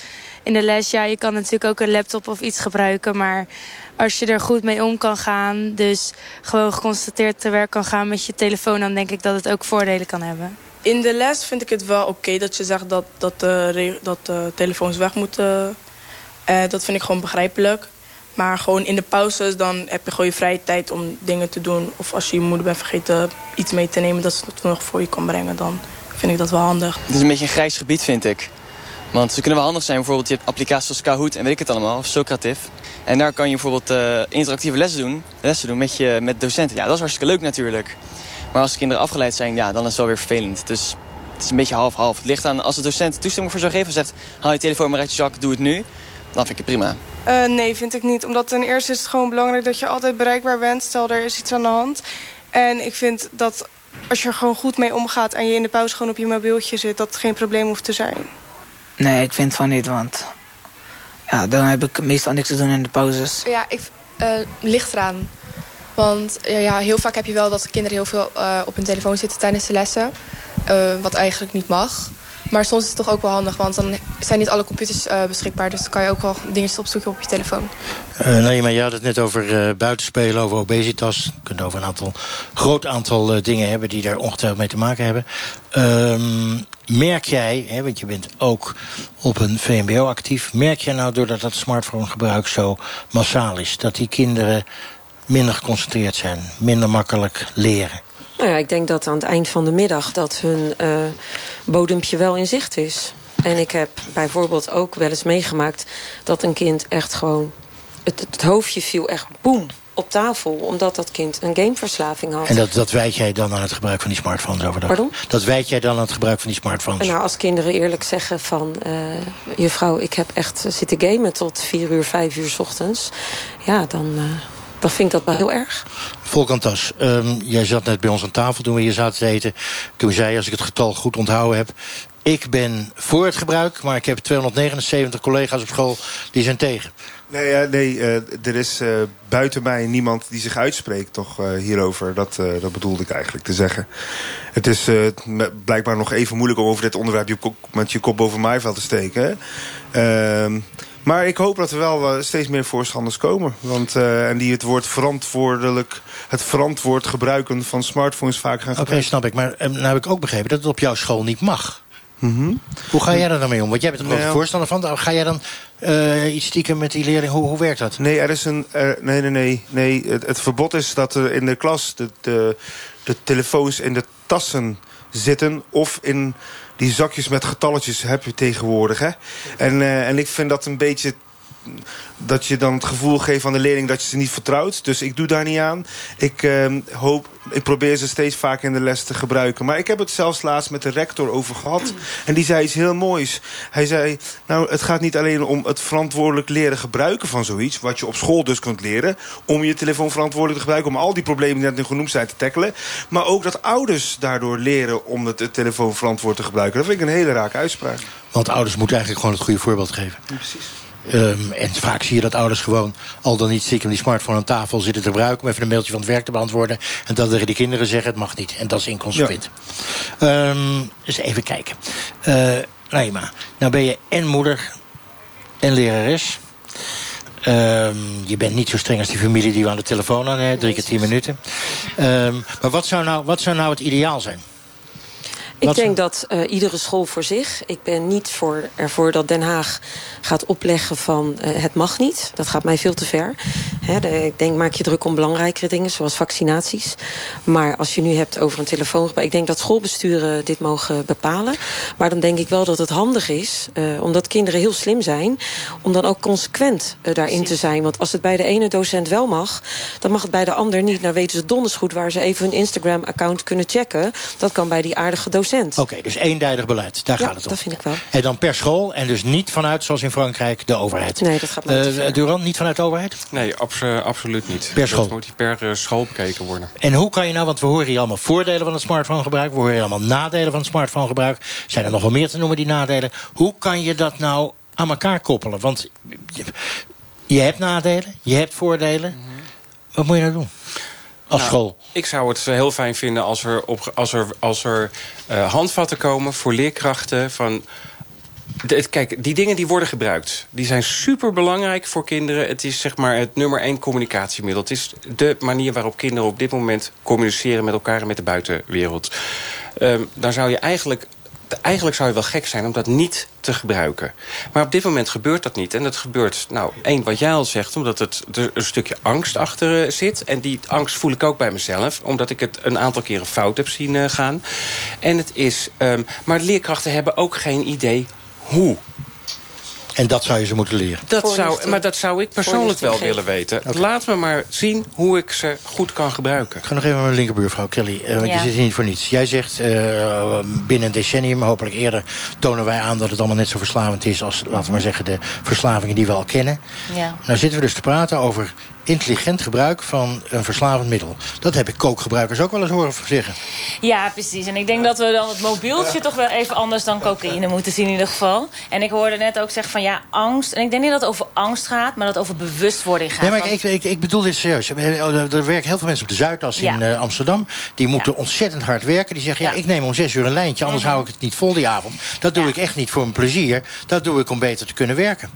in de les, ja, je kan natuurlijk ook een laptop of iets gebruiken. Maar als je er goed mee om kan gaan... dus gewoon geconstateerd te werk kan gaan met je telefoon... dan denk ik dat het ook voordelen kan hebben. In de les vind ik het wel oké dat je zegt dat, dat, de, dat de telefoons weg moeten. Eh, dat vind ik gewoon begrijpelijk. Maar gewoon in de pauzes dan heb je gewoon je vrije tijd om dingen te doen. Of als je je moeder bent vergeten iets mee te nemen dat ze het nog voor je kan brengen. Dan vind ik dat wel handig. Het is een beetje een grijs gebied, vind ik. Want ze kunnen wel handig zijn. Bijvoorbeeld, je hebt applicaties zoals Kahoot en weet ik het allemaal, of Socrative. En daar kan je bijvoorbeeld eh, interactieve lessen doen, lessen doen met, je, met docenten. Ja, dat is hartstikke leuk natuurlijk. Maar als de kinderen afgeleid zijn, ja, dan is het wel weer vervelend. Dus het is een beetje half-half. Het ligt aan als de docent toestemming voor zou geven... zegt, haal je telefoon maar uit je zak, doe het nu. Dan vind ik het prima. Eh, nee, vind ik niet. Omdat ten eerste is het gewoon belangrijk dat je altijd bereikbaar bent. Stel, er is iets aan de hand. En ik vind dat als je er gewoon goed mee omgaat... en je in de pauze gewoon op je mobieltje zit... dat het geen probleem hoeft te zijn. Nee, ik vind van niet, want... Ja, dan heb ik meestal niks te doen in de pauzes. Ja, ik, eh, ligt eraan. Want ja, ja, heel vaak heb je wel dat kinderen heel veel eh, op hun telefoon zitten tijdens de lessen. Eh, wat eigenlijk niet mag. Maar soms is het toch ook wel handig, want dan zijn niet alle computers eh, beschikbaar. Dus dan kan je ook wel dingen opzoeken op je telefoon. Uh, nee, maar je had het net over uh, buitenspelen, over obesitas. Je kunt over een aantal, groot aantal uh, dingen hebben die daar ongetwijfeld mee te maken hebben. Um, merk jij, hè, want je bent ook op een VMBO actief... merk jij nou doordat dat smartphone-gebruik zo massaal is... dat die kinderen minder geconcentreerd zijn, minder makkelijk leren? Nou ja, ik denk dat aan het eind van de middag dat hun uh, bodempje wel in zicht is. En ik heb bijvoorbeeld ook wel eens meegemaakt dat een kind echt gewoon... Het hoofdje viel echt boem op tafel, omdat dat kind een gameverslaving had. En dat, dat wijt jij dan aan het gebruik van die smartphones overdag? Pardon? Dat wijt jij dan aan het gebruik van die smartphones? Nou, als kinderen eerlijk zeggen van... Uh, juffrouw, ik heb echt zitten gamen tot vier uur, vijf uur s ochtends... ja, dan... Uh, dan vind ik dat wel heel erg. Volkantas, um, jij zat net bij ons aan tafel toen we hier zaten te eten. Toen zei als ik het getal goed onthouden heb... ik ben voor het gebruik, maar ik heb 279 collega's op school die zijn tegen. Nee, uh, nee uh, er is uh, buiten mij niemand die zich uitspreekt toch, hierover. Dat, dat bedoelde ik eigenlijk te zeggen. Het is blijkbaar nog even moeilijk om over dit onderwerp je kop, met je kop boven maaiveld te steken. Ehm, maar ik hoop dat er wel steeds meer voorstanders komen. Want, en die het woord verantwoordelijk, het verantwoord gebruiken van smartphones vaak gaan gebruiken. Oké, snap ik. Maar nou heb ik ook begrepen dat het op jouw school niet mag. Mm -hmm. Hoe ga jij er dan mee om? Want jij bent er Nou, voorstander van. Ga jij dan uh, iets stiekem met die leerling? Hoe, hoe werkt dat? Nee, er is een. Er, nee, nee, nee. nee het, het, verbod is dat er in de klas de, de, de telefoons in de tassen zitten of in die zakjes met getalletjes heb je tegenwoordig. Hè? En, uh, en ik vind dat een beetje dat je dan het gevoel geeft aan de leerling dat je ze niet vertrouwt. Dus ik doe daar niet aan. Ik, uh, hoop, ik probeer ze steeds vaak in de les te gebruiken. Maar ik heb het zelfs laatst met de rector over gehad. En die zei iets heel moois. Hij zei, nou het gaat niet alleen om het verantwoordelijk leren gebruiken van zoiets. Wat je op school dus kunt leren. Om je telefoon verantwoordelijk te gebruiken. Om al die problemen die net nu genoemd zijn te tackelen. Maar ook dat ouders daardoor leren om het, telefoon verantwoord te gebruiken. Dat vind ik een hele rake uitspraak. Want ouders moeten eigenlijk gewoon het goede voorbeeld geven. Ja, precies. Um, en vaak zie je dat ouders gewoon al dan niet stiekem die smartphone aan tafel zitten te gebruiken... om even een mailtje van het werk te beantwoorden... en dat tegen die kinderen zeggen het mag niet. En dat is inconsequent. Ja. Um, dus even kijken. Uh, Naima, nou ben je en moeder en lerares... Um, je bent niet zo streng als die familie die we aan de telefoon aan hebben. Drie keer tien minuten. Um, maar wat zou, nou, wat zou nou het ideaal zijn? Ik denk dat uh, iedere school voor zich. Ik ben niet voor, ervoor dat Den Haag gaat opleggen van uh, het mag niet. Dat gaat mij veel te ver. He, de, ik denk, maak je druk om belangrijkere dingen, zoals vaccinaties. Maar als je nu hebt over een telefoongebruik... ik denk dat schoolbesturen dit mogen bepalen. Maar dan denk ik wel dat het handig is, uh, omdat kinderen heel slim zijn... om dan ook consequent daarin te zijn. Want als het bij de ene docent wel mag, dan mag het bij de ander niet. Nou weten ze donders goed waar ze even hun Instagram-account kunnen checken. Dat kan bij die aardige docent. Oké, okay, dus eendijdig beleid. Daar ja, gaat het om. dat vind ik wel. En dan per school en dus niet vanuit, zoals in Frankrijk, de overheid. Nee, dat gaat niet. Uh, Duran, niet vanuit de overheid? Nee, abs absoluut niet. Per school? Dat moet per uh, school bekeken worden. En hoe kan je nou, want we horen hier allemaal voordelen van het smartphonegebruik... we horen hier allemaal nadelen van het smartphonegebruik. Zijn er nog wel meer te noemen, die nadelen? Hoe kan je dat nou aan elkaar koppelen? Want je, je hebt nadelen, je hebt voordelen. Mm -hmm. Wat moet je nou doen? Als nou, school? Ik zou het heel fijn vinden als er, op, als er, als er uh, handvatten komen voor leerkrachten van... Kijk, die dingen die worden gebruikt. Die zijn super belangrijk voor kinderen. Het is zeg maar het nummer één communicatiemiddel. Het is de manier waarop kinderen op dit moment communiceren met elkaar en met de buitenwereld. Um, dan zou je eigenlijk eigenlijk zou je wel gek zijn om dat niet te gebruiken. Maar op dit moment gebeurt dat niet. En dat gebeurt, nou, één, wat jij al zegt... omdat het, er een stukje angst achter zit. En die angst voel ik ook bij mezelf. Omdat ik het een aantal keren fout heb zien uh, gaan. En het is... Um, maar leerkrachten hebben ook geen idee hoe. En dat zou je ze moeten leren? Dat zou, maar dat zou ik persoonlijk wel willen weten. Okay. Laat me maar zien hoe ik ze goed kan gebruiken. Ik ga nog even naar mijn linkerbuurvrouw Kelly. Uh, want ja. je zit hier niet voor niets. Jij zegt uh, binnen een decennium, hopelijk eerder... tonen wij aan dat het allemaal net zo verslavend is... als, laten we maar zeggen, de verslavingen die we al kennen. Ja. Nou zitten we dus te praten over intelligent gebruik van een verslavend middel. Dat heb ik kookgebruikers ook wel eens horen zeggen. Ja, precies. En ik denk dat we dan het mobieltje toch wel even anders dan cocaïne moeten zien in ieder geval. En ik hoorde net ook zeggen van ja, angst. En ik denk niet dat het over angst gaat, maar dat het over bewustwording gaat. Nee, maar ik, ik, ik bedoel dit serieus. Er er werken heel veel mensen op de Zuidas Ja. in eh, Amsterdam. Die moeten ontzettend hard werken. Die zeggen, ja, ik neem om zes uur een lijntje, anders Mhm. hou ik het niet vol die avond. Dat doe ik echt niet voor mijn plezier. Dat doe ik om beter te kunnen werken.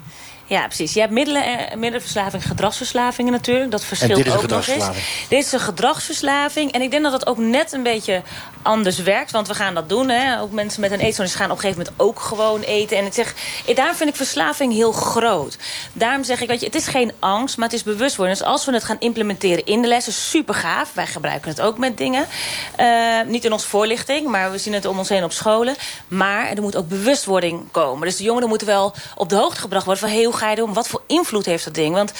Ja, precies. Je hebt middelen, eh, middelenverslaving, gedragsverslavingen natuurlijk. Dat verschilt ook nog eens. Dit is een gedragsverslaving. En ik denk dat het ook net een beetje anders werkt. Want we gaan dat doen. Hè. Ook mensen met een eetstoornis gaan op een gegeven moment ook gewoon eten. En ik zeg, daarom vind ik verslaving heel groot. Daarom zeg ik, weet je, het is geen angst, maar het is bewustwording. Dus als we het gaan implementeren in de les, is super gaaf. Wij gebruiken het ook met dingen. Eh, niet in onze voorlichting, maar we zien het om ons heen op scholen. Maar er moet ook bewustwording komen. Dus de jongeren moeten wel op de hoogte gebracht worden van... hey, hoe ga je doen? Wat voor invloed heeft dat ding? Want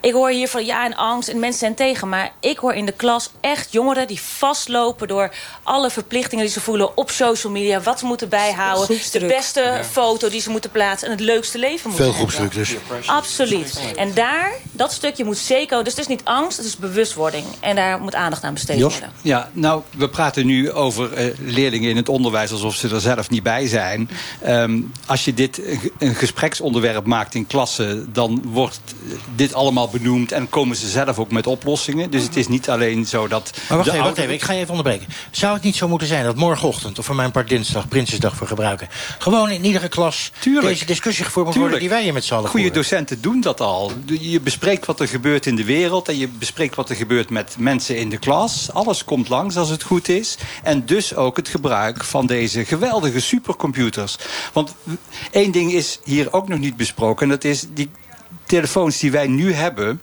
ik hoor hier van ja en angst en mensen zijn tegen. Maar ik hoor in de klas echt jongeren die vastlopen... door alle verplichtingen die ze voelen op social media. Wat ze moeten bijhouden. De beste Ja. foto die ze moeten plaatsen. En het leukste leven moeten Veel groepsdruk dus. Absoluut. En daar, dat stukje moet zeker... Dus het is niet angst, het is bewustwording. En daar moet aandacht aan besteed worden. Ja, nou, we praten nu over eh, leerlingen in het onderwijs alsof ze er zelf niet bij zijn. Ehm, als je dit een gespreksonderwerp maakt in klassen, dan wordt dit allemaal benoemd en komen ze zelf ook met oplossingen. Dus het is niet alleen zo dat. Maar wacht even, wacht ouder- even, ik ga je even onderbreken. Zou het niet zo moeten zijn dat morgenochtend, of voor mijn part dinsdag, Prinsjesdag voor gebruiken, gewoon in iedere klas deze discussie gevoerd moet worden die wij hier met z'n allen Goede voeren? docenten doen dat al. Je bespreekt wat er gebeurt in de wereld en je bespreekt wat er gebeurt met mensen in de klas. Alles komt langs als het goed is. En dus ook het gebruik van deze geweldige supercomputers. Want één ding is hier ook nog niet besproken. En dat is die telefoons die wij nu hebben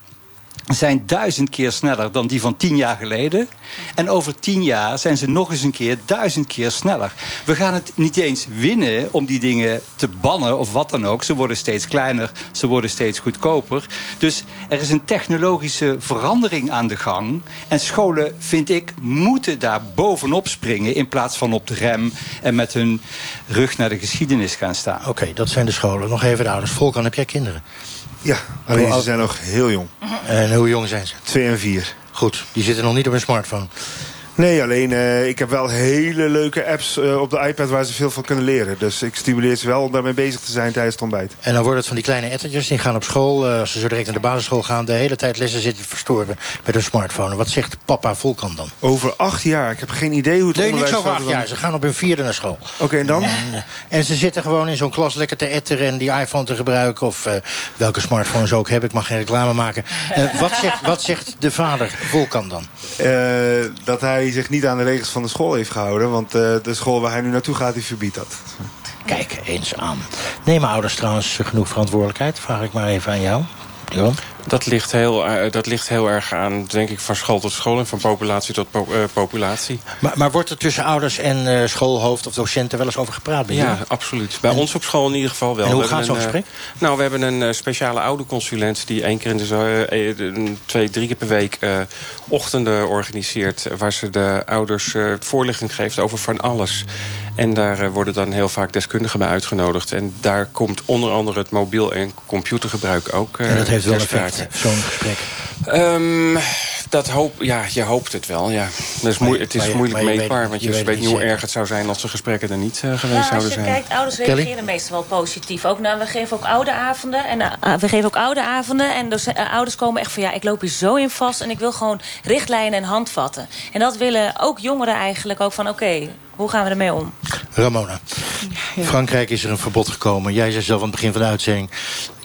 zijn duizend keer sneller dan die van tien jaar geleden. En over tien jaar zijn ze nog eens een keer duizend keer sneller. We gaan het niet eens winnen om die dingen te bannen of wat dan ook. Ze worden steeds kleiner, ze worden steeds goedkoper. Dus er is een technologische verandering aan de gang. En scholen, vind ik, moeten daar bovenop springen... in plaats van op de rem en met hun rug naar de geschiedenis gaan staan. Oké, dat zijn de scholen. Nog even de ouders. Volkan, heb jij kinderen? Ja, alleen ze zijn nog heel jong. En hoe jong zijn ze? Twee en vier. Goed, die zitten nog niet op een smartphone. Nee, alleen eh, ik heb wel hele leuke apps eh, op de iPad waar ze veel van kunnen leren. Dus ik stimuleer ze wel om daarmee bezig te zijn tijdens het ontbijt. En dan wordt het van die kleine ettertjes, die gaan op school... eh, als ze zo direct naar de basisschool gaan, de hele tijd lessen zitten verstoren met hun smartphone. Wat zegt papa Volkan dan? Over acht jaar. Ik heb geen idee hoe het Nee, niks onderwijs over acht verder dan- jaar. Ze gaan op hun vierde naar school. Oké, en dan? En, en ze zitten gewoon in zo'n klas lekker te etteren en die iPhone te gebruiken. Of welke smartphone ze ook hebben. Ik mag geen reclame maken. Wat, zegt, wat zegt de vader Volkan dan? Dat hij zich niet aan de regels van de school heeft gehouden. Want eh, de school waar hij nu naartoe gaat, die verbiedt dat. Kijk eens aan. Nemen ouders trouwens genoeg verantwoordelijkheid? Vraag ik maar even aan jou. Johan? Dat ligt, heel, eh, dat ligt heel erg aan, denk ik, van school tot school... en van populatie tot po- eh, populatie. Maar, maar wordt er tussen ouders en eh, schoolhoofd of docenten wel eens over gepraat? bij Ja, absoluut. Bij ons op school in ieder geval wel. En hoe We gaat zo'n gesprek? Nou, we hebben een speciale ouderconsulent... die één keer in de twee, drie keer per week ochtenden organiseert... waar ze de ouders voorlichting geeft over van alles. En daar worden dan heel vaak deskundigen bij uitgenodigd. En daar komt onder andere het mobiel- en computergebruik ook En dat heeft wel effect, sprake. zo'n gesprek. Dat hoop, ja, je hoopt het wel, ja. Dat is Maar moe- je- het is maar je- moeilijk maar je meetbaar, weet- want je je, weet niet hoe erg het zou zijn... als de gesprekken er niet eh, geweest Nou, als zouden je zijn. kijkt, ouders Kelly? reageren meestal wel positief. Ook, nou, we geven ook ouderavonden. En eh, we geven ook ouderavonden. En doce- eh, ouders komen echt van ja, ik loop hier zo in vast. En ik wil gewoon richtlijnen en handvatten. En dat willen ook jongeren eigenlijk ook van oké, hoe gaan we ermee om? Ramona, Frankrijk is er een verbod gekomen. Jij zei zelf aan het begin van de uitzending...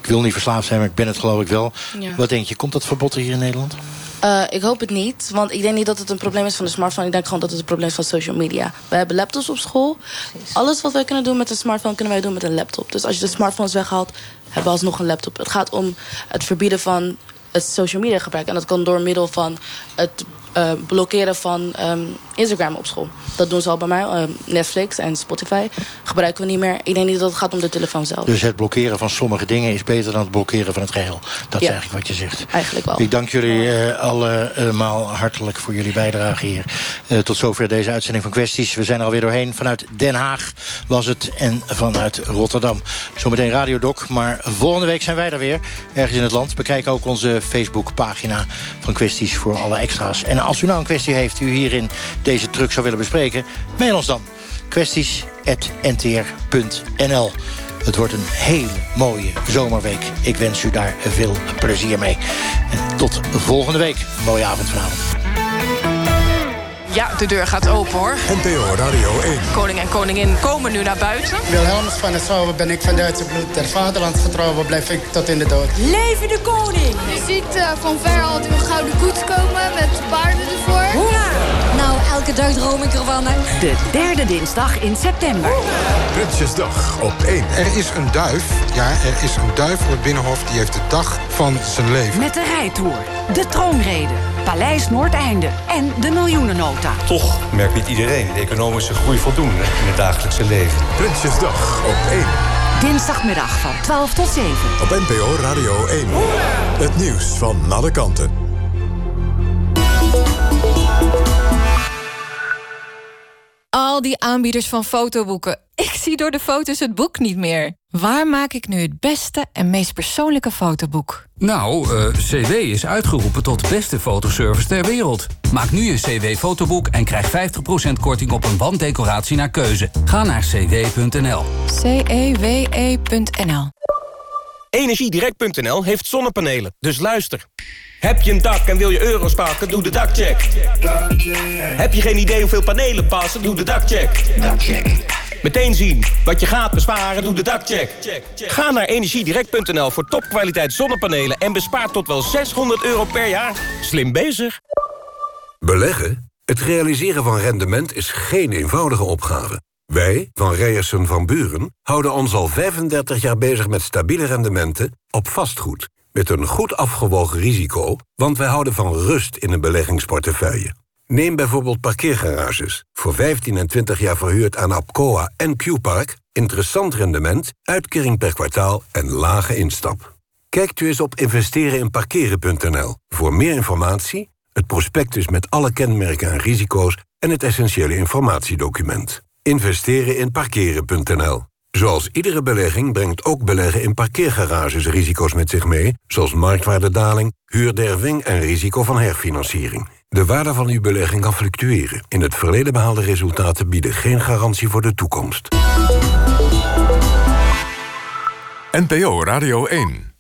ik wil niet verslaafd zijn, maar ik ben het geloof ik wel. Ja. Wat denk je, komt dat verbod er hier in Nederland? Eh, ik hoop het niet, want ik denk niet dat het een probleem is van de smartphone. Ik denk gewoon dat het een probleem is van social media. We hebben laptops op school. Alles wat wij kunnen doen met een smartphone, kunnen wij doen met een laptop. Dus als je de smartphones weghaalt, hebben we alsnog een laptop. Het gaat om het verbieden van het social media gebruik. En dat kan door middel van het eh, blokkeren van ehm, Instagram op school. Dat doen ze al bij mij. Ehm, Netflix en Spotify gebruiken we niet meer. Ik denk niet dat het gaat om de telefoon zelf. Dus het blokkeren van sommige dingen is beter dan het blokkeren van het geheel. Dat is eigenlijk wat je zegt. Eigenlijk wel. Ik dank jullie eh, allemaal hartelijk voor jullie bijdrage hier. Eh, tot zover deze uitzending van Kwesties. We zijn er alweer doorheen. Vanuit Den Haag was het en vanuit Rotterdam. Zometeen Radio Doc, maar volgende week zijn wij er weer. Ergens in het land. Bekijk ook onze Facebookpagina van Kwesties voor alle extra's. En als u nou een kwestie heeft die u hier in deze truck zou willen bespreken... mail ons dan kwesties.ntr.nl. Het wordt een hele mooie zomerweek. Ik wens u daar veel plezier mee. En tot volgende week. Mooie avond vanavond. Ja, de deur gaat open hoor. NPO Radio 1. Koning en koningin komen nu naar buiten. Wilhelmus van het Zouwen ben ik van Duitse bloed. Ter vaderland getrouwen blijf ik tot in de dood. Leven de koning! Je ziet uh, van ver al een gouden koets komen met paarden ervoor. Hoera! Nou, elke dag droom ik ervan. Hè. De derde dinsdag in september. Prinsjesdag op 1. Er is een duif. Ja, er is een duif op het Binnenhof. Die heeft de dag van zijn leven. Met de rijtour, de troonrede, Paleis Noordeinde en de miljoenennota. Toch merkt niet iedereen de economische groei voldoende in het dagelijkse leven. Prinsjesdag op 1. Dinsdagmiddag van 12 tot 7. Op NPO Radio 1. Het nieuws van alle kanten. Al die aanbieders van fotoboeken. Ik zie door de foto's het boek niet meer. Waar maak ik nu het beste en meest persoonlijke fotoboek? Nou, uh, CW is uitgeroepen tot beste fotoservice ter wereld. Maak nu je CW-fotoboek en krijg 50% korting op een wanddecoratie naar keuze. Ga naar cw.nl. C-E-W-E.nl Energiedirect.nl heeft zonnepanelen, dus luister. Heb je een dak en wil je euro's pakken? Doe de dakcheck. Heb je geen idee hoeveel panelen passen? Doe de dakcheck. Meteen zien wat je gaat besparen? Doe de dakcheck. Ga naar energiedirect.nl voor topkwaliteit zonnepanelen... en bespaar tot wel 600 euro per jaar. Slim bezig. Beleggen? Het realiseren van rendement is geen eenvoudige opgave. Wij, van Rijersen van Buren, houden ons al 35 jaar bezig met stabiele rendementen op vastgoed. Met een goed afgewogen risico, want wij houden van rust in een beleggingsportefeuille. Neem bijvoorbeeld parkeergarages. Voor 15 en 20 jaar verhuurd aan Apcoa en Q-Park. Interessant rendement, uitkering per kwartaal en lage instap. Kijkt u eens op investereninparkeren.nl voor meer informatie, het prospectus met alle kenmerken en risico's en het essentiële informatiedocument. Investeren in parkeren.nl. Zoals iedere belegging brengt ook beleggen in parkeergarages risico's met zich mee, zoals marktwaardedaling, huurderving en risico van herfinanciering. De waarde van uw belegging kan fluctueren. In het verleden behaalde resultaten bieden geen garantie voor de toekomst. NPO Radio 1